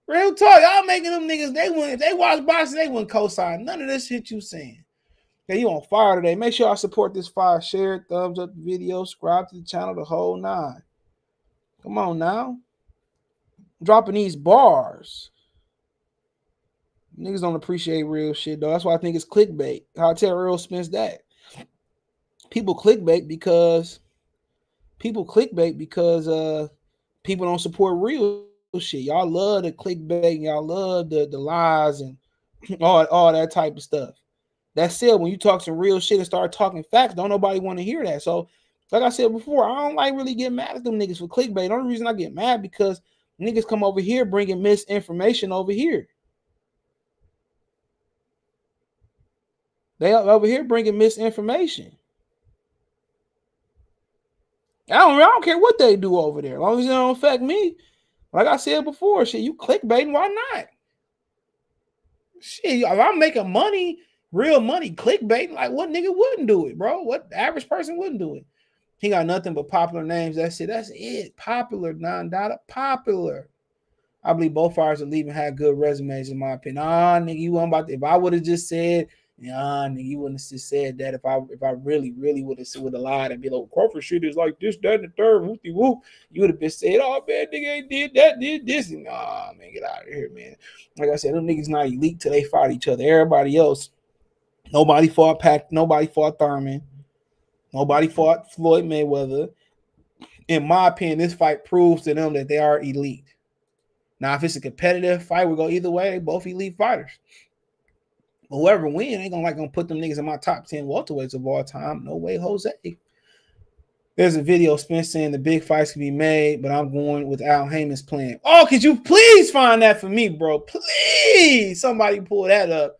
Real talk, y'all making them niggas. They wouldn't. If they watch boxing, they wouldn't co-sign none of this shit you saying. Okay, you on fire today? Make sure I support this fire. Share, thumbs up the video, subscribe to the channel, the whole nine. Come on now, I'm dropping these bars. Niggas don't appreciate real shit though. That's why I think it's clickbait. How I tell Earl Spence that people clickbait because people clickbait because uh people don't support real shit. Y'all love the clickbait, y'all love the the lies and all, all that type of stuff. That's it. When you talk some real shit and start talking facts, don't nobody want to hear that. So, like I said before, I don't like really get mad at them niggas for clickbait. The only reason I get mad because niggas come over here bringing misinformation over here. They over here bringing misinformation. I don't, I don't care what they do over there, as long as it don't affect me. Like I said before, shit, you clickbaiting, why not? Shit, if I'm making money, real money, clickbaiting, like what nigga wouldn't do it, bro? What average person wouldn't do it? He got nothing but popular names. That's it. That's it. Popular, non-data, popular. I believe both fires are leaving had good resumes, in my opinion. Ah, nigga, you want about to, if I would have just said yeah, nigga, you wouldn't have just said that if I if I really, really would have would have lied and be like, Crawford shit is like this, that, and the third, whoopty whoop. You would have been said, oh man, nigga ain't did that, did this. And nah, man, get out of here, man. Like I said, them niggas not elite till they fight each other. Everybody else, nobody fought Pac, nobody fought Thurman, nobody fought Floyd Mayweather. In my opinion, this fight proves to them that they are elite. Now, if it's a competitive fight, we go either way. Both elite fighters whoever win ain't gonna like gonna put them niggas in my top 10 welterweights of all time. No way, Jose. There's a video Spence saying the big fights can be made, but I'm going with Al Haymon's plan. Oh, could you please find that for me, bro? Please, somebody pull that up.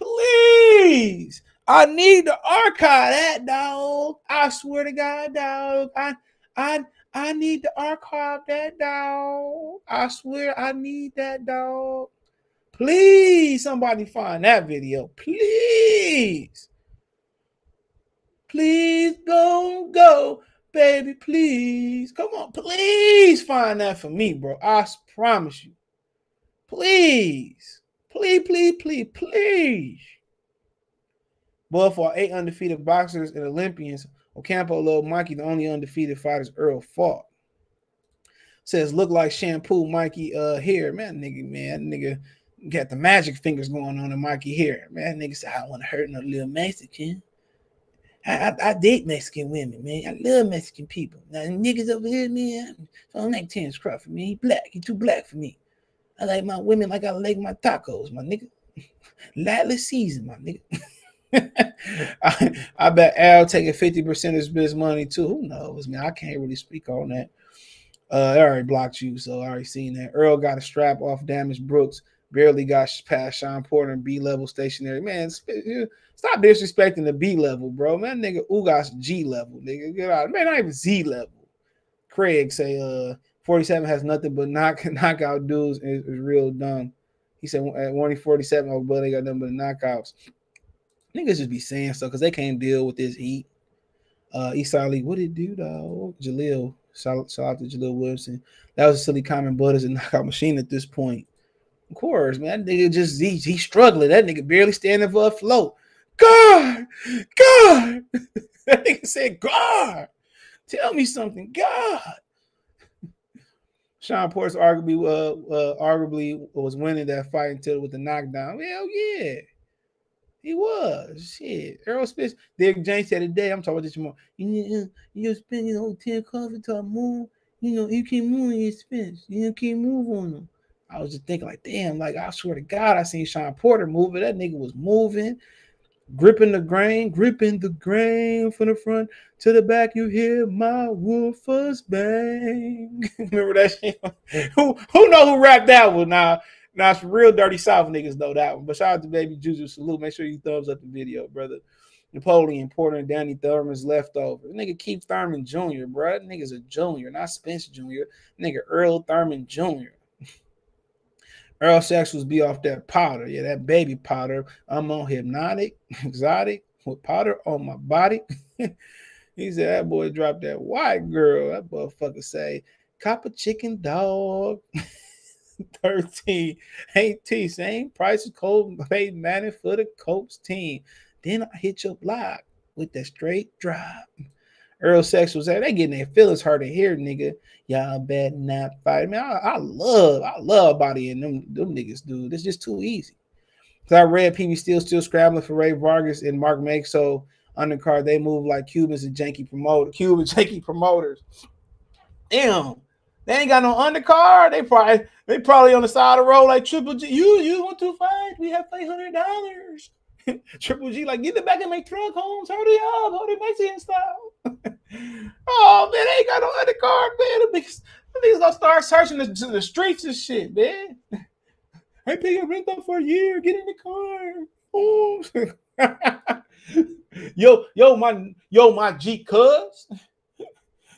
Please. I need to archive that, dog. I swear to God, dog. I I I need to archive that, dog. I swear I need that, dog. Please, somebody find that video. Please. Please don't go, baby. Please. Come on. Please find that for me, bro. I promise you. Please. Please, please, please, please. But for eight undefeated boxers and Olympians, Ocampo, Little Mikey, the only undefeated fighters Earl fought. Says look like shampoo Mikey uh hair. Man, nigga, man, nigga got the magic fingers going on in Mikey hair. Man, nigga said I don't want to hurt no little Mexican. I, I, I, date Mexican women, man. I love Mexican people. Now niggas over here, man, I don't like Terence Crawford, man. He black. He too black for me. I like my women like I like my tacos, my nigga. Lightly season, my nigga. I, I, bet Al taking 50% of his money too. Who knows, man? I can't really speak on that. Uh, I already blocked you, so I already seen that. Earl got a strap off damaged Brooks, barely got past Shawn Porter and B level stationary. Man, stop disrespecting the B level, bro. Man, nigga, Ugas G level, nigga. Get out. Man, not even Z level. Craig say, uh, 47 has nothing but knock knockout dudes is, is real dumb. He said at 147, oh, but they got nothing but knockouts. Niggas just be saying stuff because they can't deal with this heat. Uh, East Ali, what did it do, though? Jaleel, shout, shout out to Jaleel Wilson. That was a silly comment, but it's a knockout machine at this point. Of course, man. That nigga just he, he struggling. That nigga barely standing for a float. God, God. that nigga said, God, tell me something, God. Shawn Porter arguably uh, uh, arguably was winning that fight until with the knockdown. Hell yeah. He was shit. Errol Spence, Derrick James said today. I'm talking about this. You need you spend you know ten coffee to move. You know you can't move in your Spence. You can't move on them. I was just thinking like, damn, like I swear to God, I seen Shawn Porter moving. That nigga was moving, gripping the grain, gripping the grain from the front to the back. You hear my woofers bang. Remember that shit? who who know who rapped that one now? Now, some real dirty South niggas know that one. But shout out to Baby Juju Salute. Make sure you thumbs up the video, brother. Napoleon Porter and Danny Thurman's leftover. Nigga Keith Thurman Jr., bro. That nigga's a junior, not Spence Jr. Nigga Earl Thurman Jr. Earl Sex was be off that powder. Yeah, that baby powder. I'm on hypnotic, exotic, with powder on my body. He said that boy dropped that white girl. That motherfucker say, copper chicken dog. 13. Ain't T, same price as Cole paid Manning for the Colts team. Then I hit your block with that straight drop. Earl Sex was there. They getting their feelings hurt in here, nigga. Y'all bad not fight. Man, I, I love, I love body and them, them niggas, dude. It's just too easy. Cause I read PB still still scrabbling for Ray Vargas and Mark Make. So undercard, they move like Cubans and janky promoter, Cuban janky promoters. Damn. They ain't got no undercard. They probably they probably on the side of the road like Triple G. You you want to fight? We have five hundred dollars. Triple G like get the back in my truck, Holmes. Hurry up, hold it Mexican style. oh man, they ain't got no undercard, man. The niggas, gonna start searching the, the streets and shit, man. I pay rent up for a year. Get in the car. Oh. Yo, yo, my yo, my G cuz.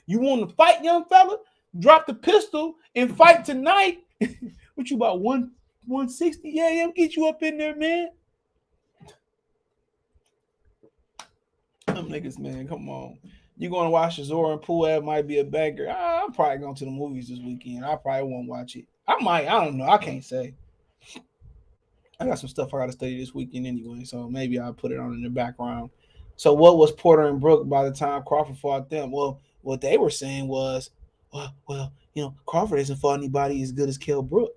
You want to fight, young fella? drop the pistol and fight tonight. what you about one 160? Yeah, yeah, get you up in there, man. Them niggas, man, come on. You going to watch Zora and Pueb might be a bagger. I'm probably going to the movies this weekend. I probably won't watch it. I might. I don't know. I can't say. I got some stuff I got to study this weekend anyway, so maybe I'll put it on in the background. So, what was Porter and Brook by the time Crawford fought them? Well, what they were saying was well, well, you know, Crawford isn't fought anybody as good as Kell Brook.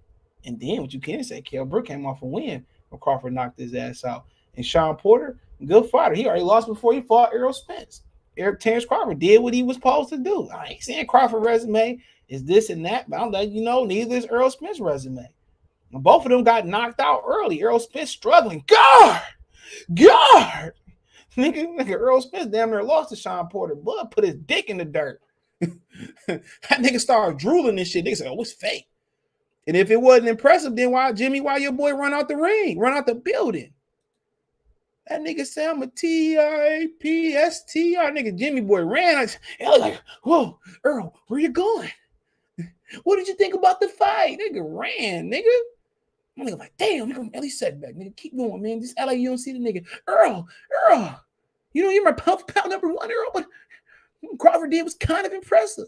And then what you can say, Kell Brook came off a win when Crawford knocked his ass out. And Shawn Porter, good fighter. He already lost before he fought Errol Spence. Eric Terence Crawford did what he was supposed to do. I ain't saying Crawford resume is this and that, but I'm letting you know neither is Earl Spence resume. Both of them got knocked out early. Earl Spence struggling. Guard! Guard! Nigga, nigga Earl Spence damn near lost to Shawn Porter. Bud put his dick in the dirt. that nigga started drooling and shit. They said, oh, it's fake. And if it wasn't impressive, then why, Jimmy, why your boy run out the ring, run out the building? That nigga said, I'm a T-I-P-S-T-R. Nigga, Jimmy boy ran. I was like, whoa, Earl, where you going? What did you think about the fight? Nigga ran, nigga. I'm like, damn, nigga, at least setback, nigga. Keep going, man. Act like you don't see the nigga. Earl, Earl. You know, you're my pound, pound number one, Earl, but Crawford did was kind of impressive.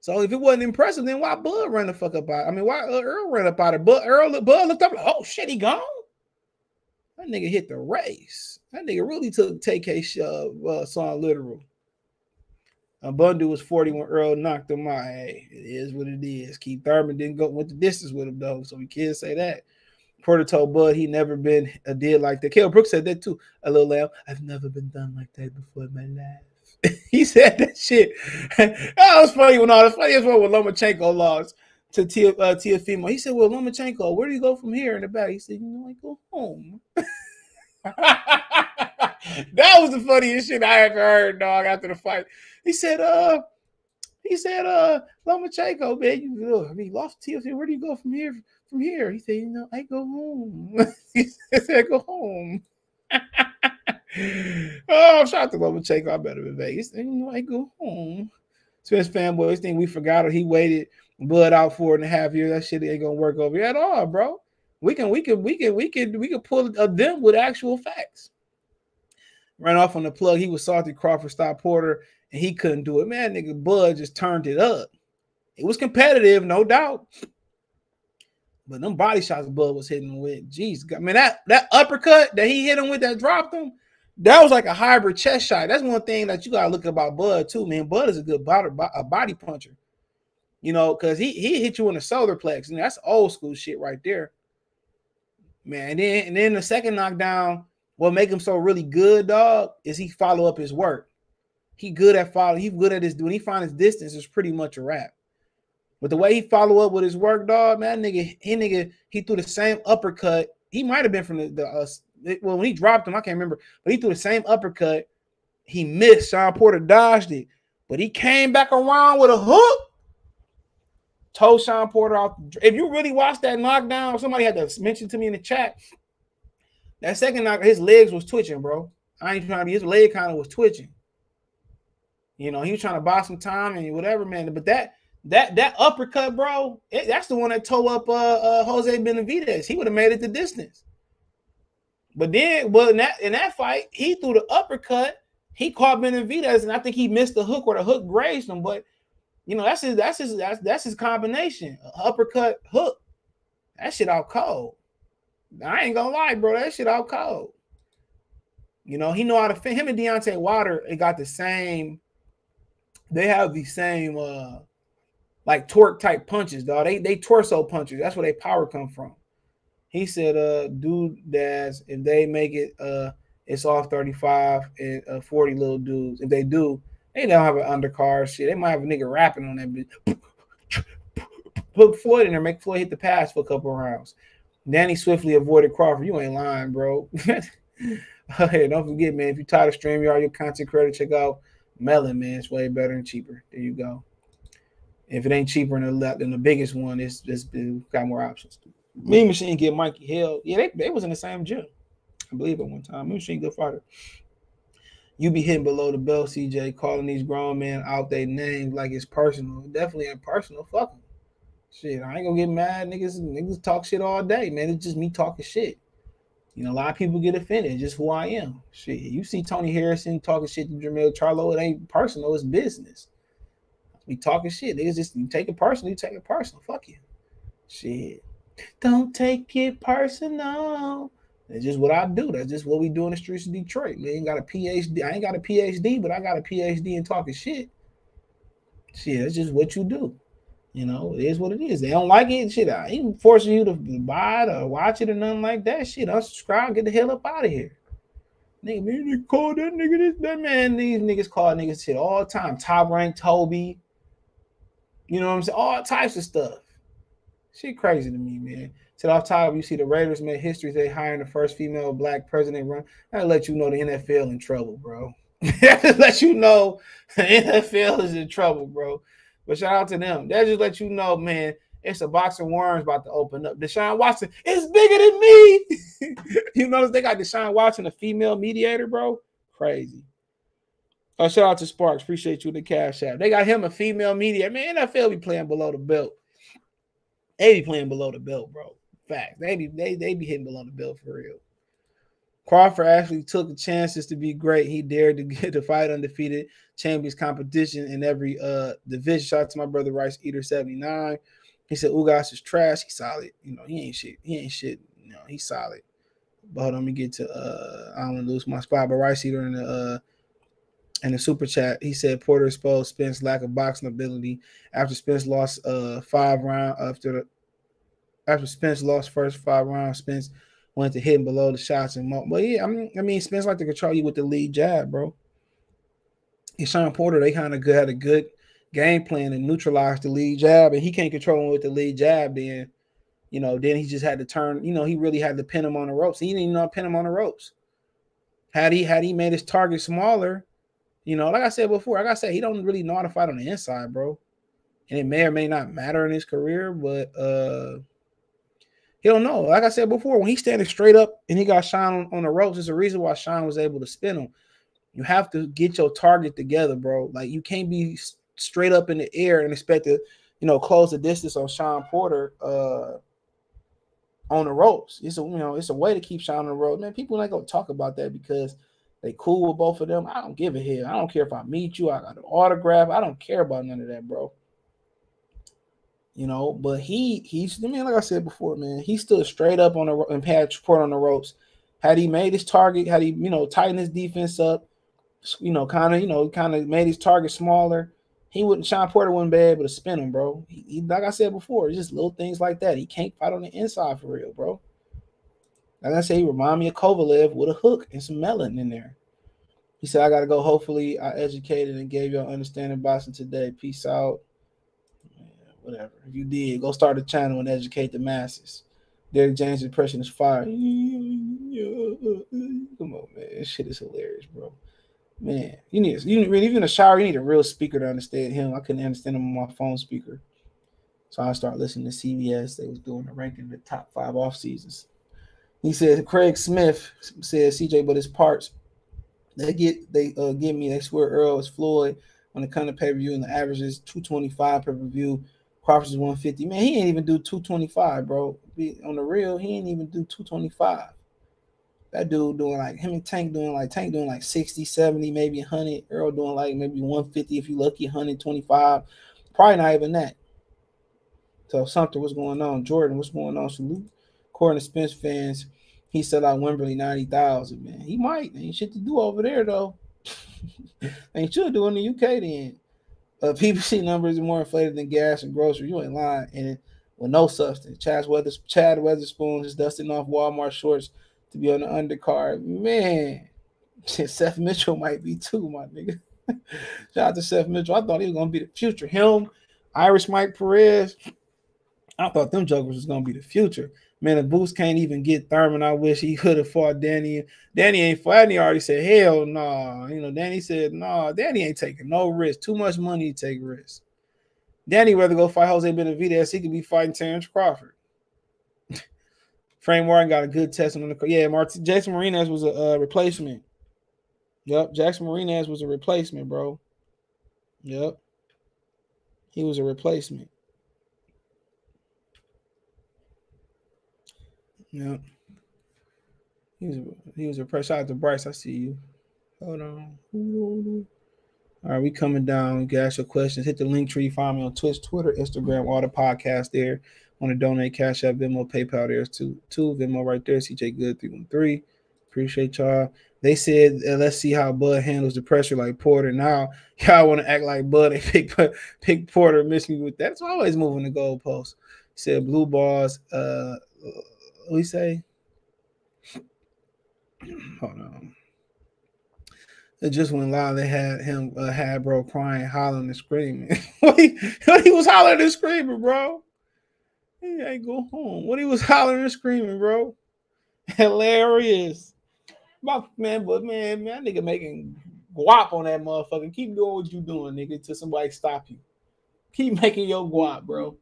So if it wasn't impressive, then why Bud run the fuck up out? I mean, why uh, Earl ran up out of Bud? Earl, Bud looked up oh shit, he gone. That nigga hit the race. That nigga really took TK uh, uh, song literal. Bundu was 40 when Earl knocked him out. Hey, it is what it is. Keith Thurman didn't go went the distance with him though, so we can't say that. Porter told Bud he never been a deal like that. Kell Brooks said that too. A little lamb. I've never been done like that before in my life. he said that shit. that was funny when all the funniest one when Lomachenko lost to Tia uh, Teofimo. He said, "Well, Lomachenko, where do you go from here?" In the back, he said, "You know, I go home." that was the funniest shit I ever heard, dog. After the fight, he said, "Uh." He said, uh, Lomachenko, man, you I mean, lost Teofimo. Where do you go from here? from here. He said, you know, I go home. he said, I go home. oh, shout out to Lomachenko. I better be Vegas. And, you know, I go home. Spence fanboys think we forgot it. He waited blood out four and a half years. That shit ain't gonna work over here at all, bro. We can, we can, we can, we can, we can pull a them with actual facts. Ran off on the plug. He was salty Crawford stop Porter, and he couldn't do it. Man, nigga, Bud just turned it up. It was competitive, no doubt. But them body shots Bud was hitting with, jeez, I mean that that uppercut that he hit him with that dropped him, that was like a hybrid chest shot. That's one thing that you gotta look about Bud too, man. Bud is a good body a body puncher, you know, because he he hit you in the solar plex, and that's old school shit right there, man. And then and then the second knockdown, what make him so really good, dog, is he follow up his work. He good at follow. He good at his when he find his distance, it's pretty much a wrap. But the way he follow up with his work, dog, man, nigga, he nigga, he threw the same uppercut. He might have been from the, the uh, well, when he dropped him, I can't remember, but he threw the same uppercut. He missed. Shawn Porter dodged it, but he came back around with a hook. Told Shawn Porter off. If you really watched that knockdown, somebody had to mention to me in the chat. That second knock, his legs was twitching, bro. I ain't trying to be. His leg kind of was twitching. You know, he was trying to buy some time and whatever, man. But that that that uppercut, bro, it, that's the one that tore up uh, uh, Jose Benavidez. He would have made it the distance. But then, well, in that in that fight, he threw the uppercut. He caught Benavidez, and I think he missed the hook or the hook grazed him. But you know, that's his that's his that's, that's his combination. Uppercut, hook. That shit out cold. I ain't gonna lie, bro. That shit out cold. You know, he know how to fit him and Deontay Wilder. It got the same. They have the same uh like torque type punches, dog. They they torso punches. That's where they power come from. He said, uh, dude, that's if they make it, uh, it's off 35 and uh, 40 little dudes. If they do, they don't have an undercard shit. They might have a nigga rapping on that bitch. Put Floyd in there, make Floyd hit the pass for a couple rounds. Danny swiftly avoided Crawford. You ain't lying, bro. hey, don't forget, man. If you're tired of StreamYard, your content creator, check out Melon, man. It's way better and cheaper. There you go. If it ain't cheaper than the, than the biggest one, it's, it's, it's got more options. Mean Machine get Mikey Hill. Yeah, they, they was in the same gym. I believe at one time. Mean Machine good fighter. You be hitting below the belt, CJ, calling these grown men out their names like it's personal. Definitely ain't personal. Fuck them. Shit, I ain't gonna get mad. Niggas, niggas talk shit all day, man. It's just me talking shit. You know, a lot of people get offended. Just who I am. Shit, you see Tony Harrison talking shit to Jermell Charlo. It ain't personal. It's business be talking shit. Niggas just you take it personal, you take it personal. Fuck you. Shit. Don't take it personal. That's just what I do. That's just what we do in the streets of Detroit. Man, ain't got a PhD. I ain't got a PhD, but I got a PhD in talking shit. Shit, that's just what you do. You know, it is what it is. They don't like it. Shit, I ain't forcing you to buy it or watch it or nothing like that. Shit, unsubscribe, get the hell up out of here. Nigga, man, they call that nigga this, that man. These niggas call niggas shit all the time. Top rank Toby, you know what I'm saying? All types of stuff. She crazy to me, man. Said off top, you see the Raiders made history. They hiring the first female black president run. I let you know the NFL in trouble, bro. let you know the NFL is in trouble, bro. But shout out to them. That just let you know, man. It's a box of worms about to open up. Deshaun Watson is bigger than me. you notice they got Deshaun Watson, a female mediator, bro. Crazy. Oh, shout out to Sparks. Appreciate you the cash app. They got him a female mediator. Man, NFL be playing below the belt. They be playing below the belt, bro. Fact. They be they, they be hitting below the belt for real. Crawford actually took the chances to be great. He dared to get to fight undefeated champions competition in every uh division. Shout out to my brother Rice Eater 79. He said Ugas is trash. He's solid. You know, he ain't shit. He ain't shit. You know, he's solid. But hold on, let me get to uh I don't want to lose my spot. But Rice Eater in the uh in the super chat, he said Porter exposed Spence lack of boxing ability after Spence lost uh five round after the after Spence lost first five rounds. Spence went to hitting below the shots and more. But yeah, I mean, I mean, Spence like to control you with the lead jab, bro. And Shawn Porter, they kind of had a good game plan and neutralized the lead jab, and he can't control him with the lead jab. Then, you know, then he just had to turn. You know, he really had to pin him on the ropes. He didn't even know pin him on the ropes. Had he had he made his target smaller, you know, like I said before, like I said, he don't really know how to fight on the inside, bro. And it may or may not matter in his career, but uh he don't know. Like I said before, when he's standing straight up and he got Shawn on, on the ropes, there's a reason why Shawn was able to spin him. You have to get your target together, bro. Like you can't be straight up in the air and expect to, you know, close the distance on Shawn Porter uh on the ropes. It's a you know, it's a way to keep Shawn on the road. Man, people ain't gonna talk about that because they cool with both of them. I don't give a hell. I don't care if I meet you. I got an autograph. I don't care about none of that, bro you know. But he he's I mean, like I said before, man, he stood straight up on the and had support on the ropes. Had he made his target, had he you know tightened his defense up, you know, kind of you know kind of made his target smaller, he wouldn't. Shawn Porter wouldn't be able to spin him, bro. He, he, like I said before, it's just little things like that. He can't fight on the inside for real, bro. Like I said, he remind me of Kovalev with a hook and some melon in there. He said, I gotta go. Hopefully, I educated and gave you an understanding boxing today. Peace out whatever. If you did, go start a channel and educate the masses. Derrick James' impression is fire. Come on, man. This shit is hilarious, bro. Man, you need you need, even a shower, you need a real speaker to understand him. I couldn't understand him on my phone speaker. So I started listening to CBS. They was doing the ranking of the top five off seasons. He said Craig Smith said CJ, but his parts they get they uh give me they swear Earl is Floyd on the kind of pay per view and the average is 225 per view Crawford's 150. Man, he ain't even do 225, bro. On the real, he ain't even do 225. That dude doing like him and Tank doing like Tank doing like 60, 70, maybe 100. Earl doing like maybe 150 if you lucky, 125. Probably not even that. So something was going on. Jordan, what's going on? Salute. According to Spence fans, he said out Wembley 90,000, man. He might. Ain't shit to do over there though. ain't should do in the UK then uh, PPC numbers are more inflated than gas and grocery. You ain't lying. And with no substance. Chad Weather Chad Witherspoon is dusting off Walmart shorts to be on the undercard. Man, Seth Mitchell might be too, my nigga. Shout out to Seth Mitchell. I thought he was gonna be the future. Him, Irish Mike Perez. I thought them jokers was gonna be the future. Man, if Boots can't even get Thurman, I wish he could have fought Danny. Danny ain't fighting. He already said, hell no. Nah. You know, Danny said, no, nah, Danny ain't taking no risk. Too much money to take risk. Danny rather go fight Jose Benavidez. He could be fighting Terence Crawford. Frank Martin got a good test on the yeah. Martin Jason Marinas was a uh, replacement. Yep, Jackson Marinas was a replacement, bro. Yep, he was a replacement. Yeah. He was he was a press Shout out to Bryce. I see you. Hold on. All right, we coming down. You ask your questions. Hit the link tree. Find me on Twitch, Twitter, Instagram, all the podcasts there. Want to donate Cash App, Venmo, PayPal. There's two, two Venmo right there. CJ Good three one three. Appreciate y'all. They said, uh, let's see how Bud handles the pressure like Porter. Now y'all want to act like Bud. They pick pick Porter. Miss me with that. It's always moving the goalpost. Said blue balls. Uh, we say? Hold on. It just went live. They had him, uh, had bro crying, hollering, and screaming. he, he was hollering and screaming, bro. He ain't go home. What he was hollering and screaming, bro. Hilarious. My man, but man, man, nigga making guap on that motherfucker. Keep doing what you doing, nigga, till somebody stop you. Keep making your guap, bro.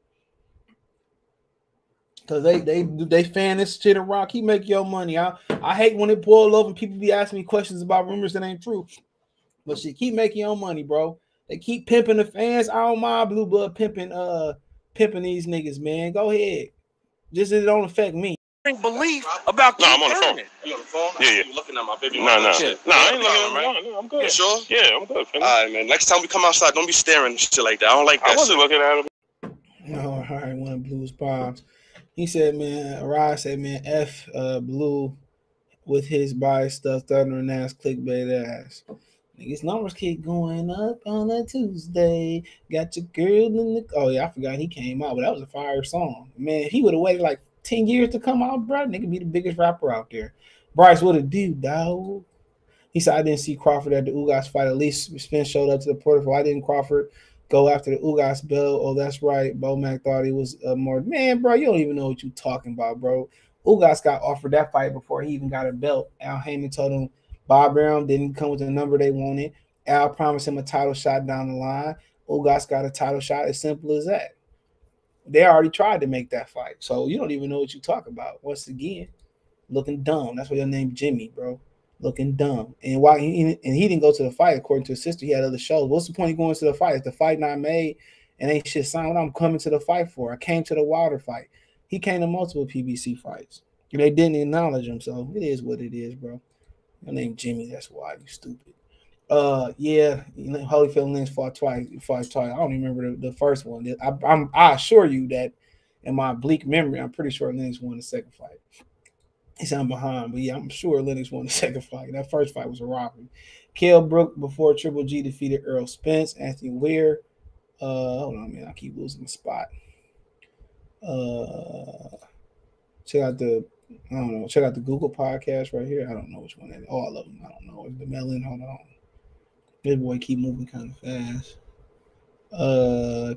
Cause they they they fan this shit around. Keep making your money. I I hate when it boil over and people be asking me questions about rumors that ain't true. But shit, keep making your money, bro. They keep pimping the fans. I don't mind blue blood pimping uh pimping these niggas, man. Go ahead. Just it don't affect me. belief about No, I'm on the phone. it. You on the phone? Yeah, yeah. You looking at my baby? No, mama no, no. I ain't looking at him. Right? No, no, I'm good. You sure? Yeah, I'm good. Finn. All right, man. Next time we come outside, don't be staring shit like that. I don't like that. I that wasn't shit. looking at him. No, all right, one of Blue's Bobs. He said, man, Rod said, man, F uh Blue with his bias stuff, thundering ass, clickbait ass. Niggas numbers keep going up on a Tuesday. Got your girl in the oh yeah, I forgot he came out, but that was a fire song. Man, if he would have waited like 10 years to come out, bro, nigga be the biggest rapper out there. Bryce, what a dude, dog. He said, I didn't see Crawford at the Ugas fight. At least Spence showed up to the portal. Why didn't Crawford go after the Ugas belt? Oh, that's right. Bo Mac thought he was uh, more. Man, bro, you don't even know what you're talking about, bro. Ugas got offered that fight before he even got a belt. Al Haymon told him Bob Arum didn't come with the number they wanted. Al promised him a title shot down the line. Ugas got a title shot. As simple as that. They already tried to make that fight. So you don't even know what you talk about. Once again, looking dumb. That's why your name Jimmy, bro. Looking dumb. And why he and he didn't go to the fight according to his sister. He had other shows. What's the point of going to the fight? If the fight not made and ain't shit signed, what I'm coming to the fight for? I came to the Wilder fight. He came to multiple PBC fights. They didn't acknowledge him, so it is what it is, bro. Your name Jimmy. That's why you stupid. Uh, yeah, you know, Holyfield Lennox fought twice. Fought twice. I don't even remember the, the first one. I, I'm I assure you that in my bleak memory, I'm pretty sure Lennox won the second fight. He said I'm behind, but yeah, I'm sure Lennox won the second fight. That first fight was a robbery. Kell Brook before Triple G defeated Errol Spence. Anthony Weir. Uh, hold on, man. I keep losing the spot. Uh, check out the I don't know. Check out the Google podcast right here. I don't know which one that is. All of them. I don't know. It's the melon. Hold on. This boy keep moving kind of fast. Uh,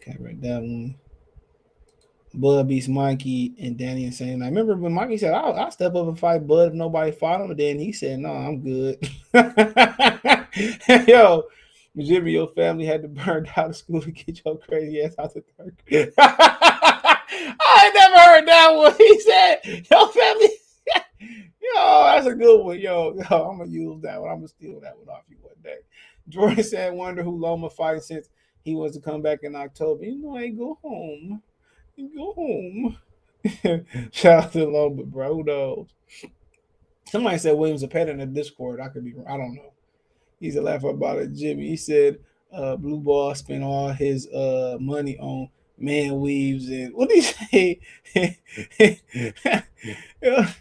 can't write that one. Bud beats Mikey and Danny saying, I remember when Mikey said, I'll, I'll step up and fight Bud if nobody fought him. And then he said, No, I'm good. Yo, Jimmy, your family had to burn out the school to get your crazy ass out the Turkey. I never heard that one. He said, Your family. Yo, that's a good one. Yo, yo, I'm gonna use that one. I'm gonna steal that one off you one day. Jordan said, "Wonder who Loma fight since he was to come back in October. You know, I go home. You go home." Shout out to Loma, bro. Who knows? Somebody said Williams a pet in the Discord. I could be. wrong. I don't know. He's a laugh about it. Jimmy. He said, uh, "Blue Ball spent all his uh money on." Man weaves and what do you say?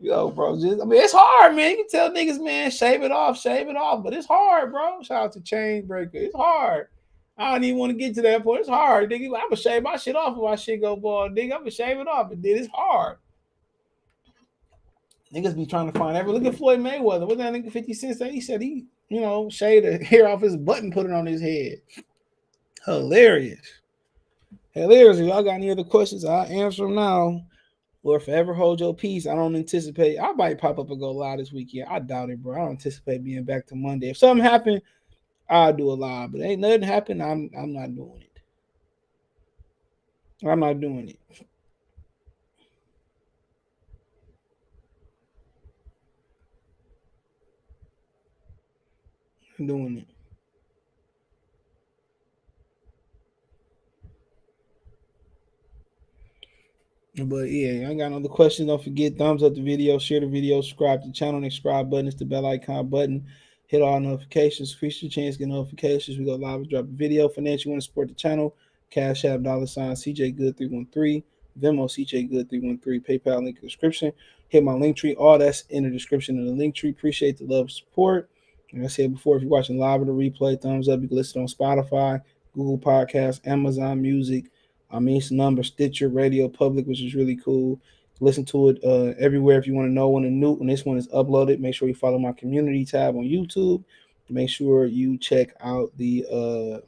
Yo, bro, just I mean, it's hard, man. You can tell niggas, man, shave it off, shave it off, but it's hard, bro. Shout out to Chain Breaker. It's hard. I don't even want to get to that point. It's hard, nigga. I'm gonna shave my shit off if my shit go bald, nigga. I'm gonna shave it off, but then it's hard. Niggas be trying to find every look at Floyd Mayweather. What that nigga 50 Cent say? He said he, you know, shaved the hair off his butt and put it on his head. Hilarious. Hilarious. If y'all got any other questions, I'll answer them now. Or forever hold your peace. I don't anticipate. I might pop up and go live this weekend. I doubt it, bro. I don't anticipate being back to Monday. If something happened, I'll do a live. But ain't nothing happen. I'm I'm not doing it. I'm not doing it. I'm doing it. But yeah, I ain't got no other questions. Don't forget, thumbs up the video, share the video, subscribe to the channel, and subscribe button is the bell icon button. Hit all notifications, increase your chance get notifications. We go live and drop a video. Financial, you want to support the channel, Cash App, dollar sign, CJ Good 313, Venmo, CJ Good 313, PayPal link in description. Hit my link tree. All that's in the description of the link tree. Appreciate the love support. Like I said before, if you're watching live or the replay, thumbs up. You can listen on Spotify, Google Podcasts, Amazon Music. I mean, it's number Stitcher, Radio Public, which is really cool. Listen to it uh, everywhere if you want to know when a new when this one is uploaded. Make sure you follow my community tab on YouTube. Make sure you check out the uh,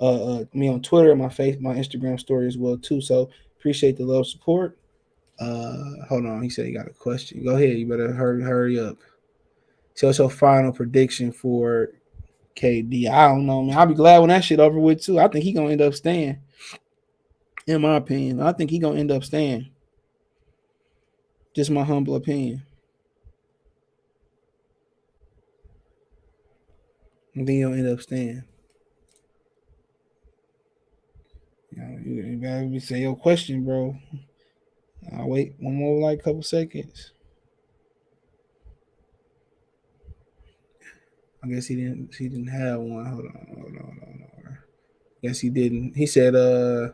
uh, uh, me on Twitter, my face, my Instagram story as well too. So appreciate the love support. Uh, hold on, he said he got a question. Go ahead, you better hurry hurry up. So what's your final prediction for KD? I don't know, man. I'll be glad when that shit over with too. I think he gonna end up staying. In my opinion, I think he gonna end up staying. Just my humble opinion. I think he'll end up staying. You gotta say your question, bro. I'll wait one more like couple seconds. I guess he didn't he didn't have one. Hold on, hold on, hold on. Guess he didn't. He said uh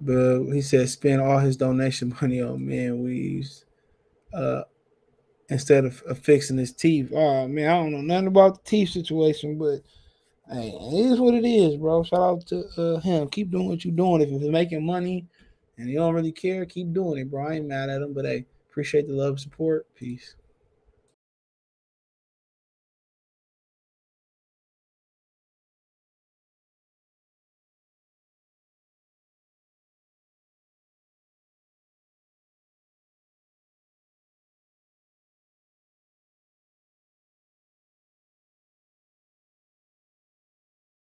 but he said spend all his donation money on man weaves uh instead of, of fixing his teeth. Oh man, I don't know nothing about the teeth situation, but hey, it is what it is, bro. Shout out to uh, him. Keep doing what you're doing. If you're making money and you don't really care, keep doing it, bro. I ain't mad at him, but hey, appreciate the love support. Peace.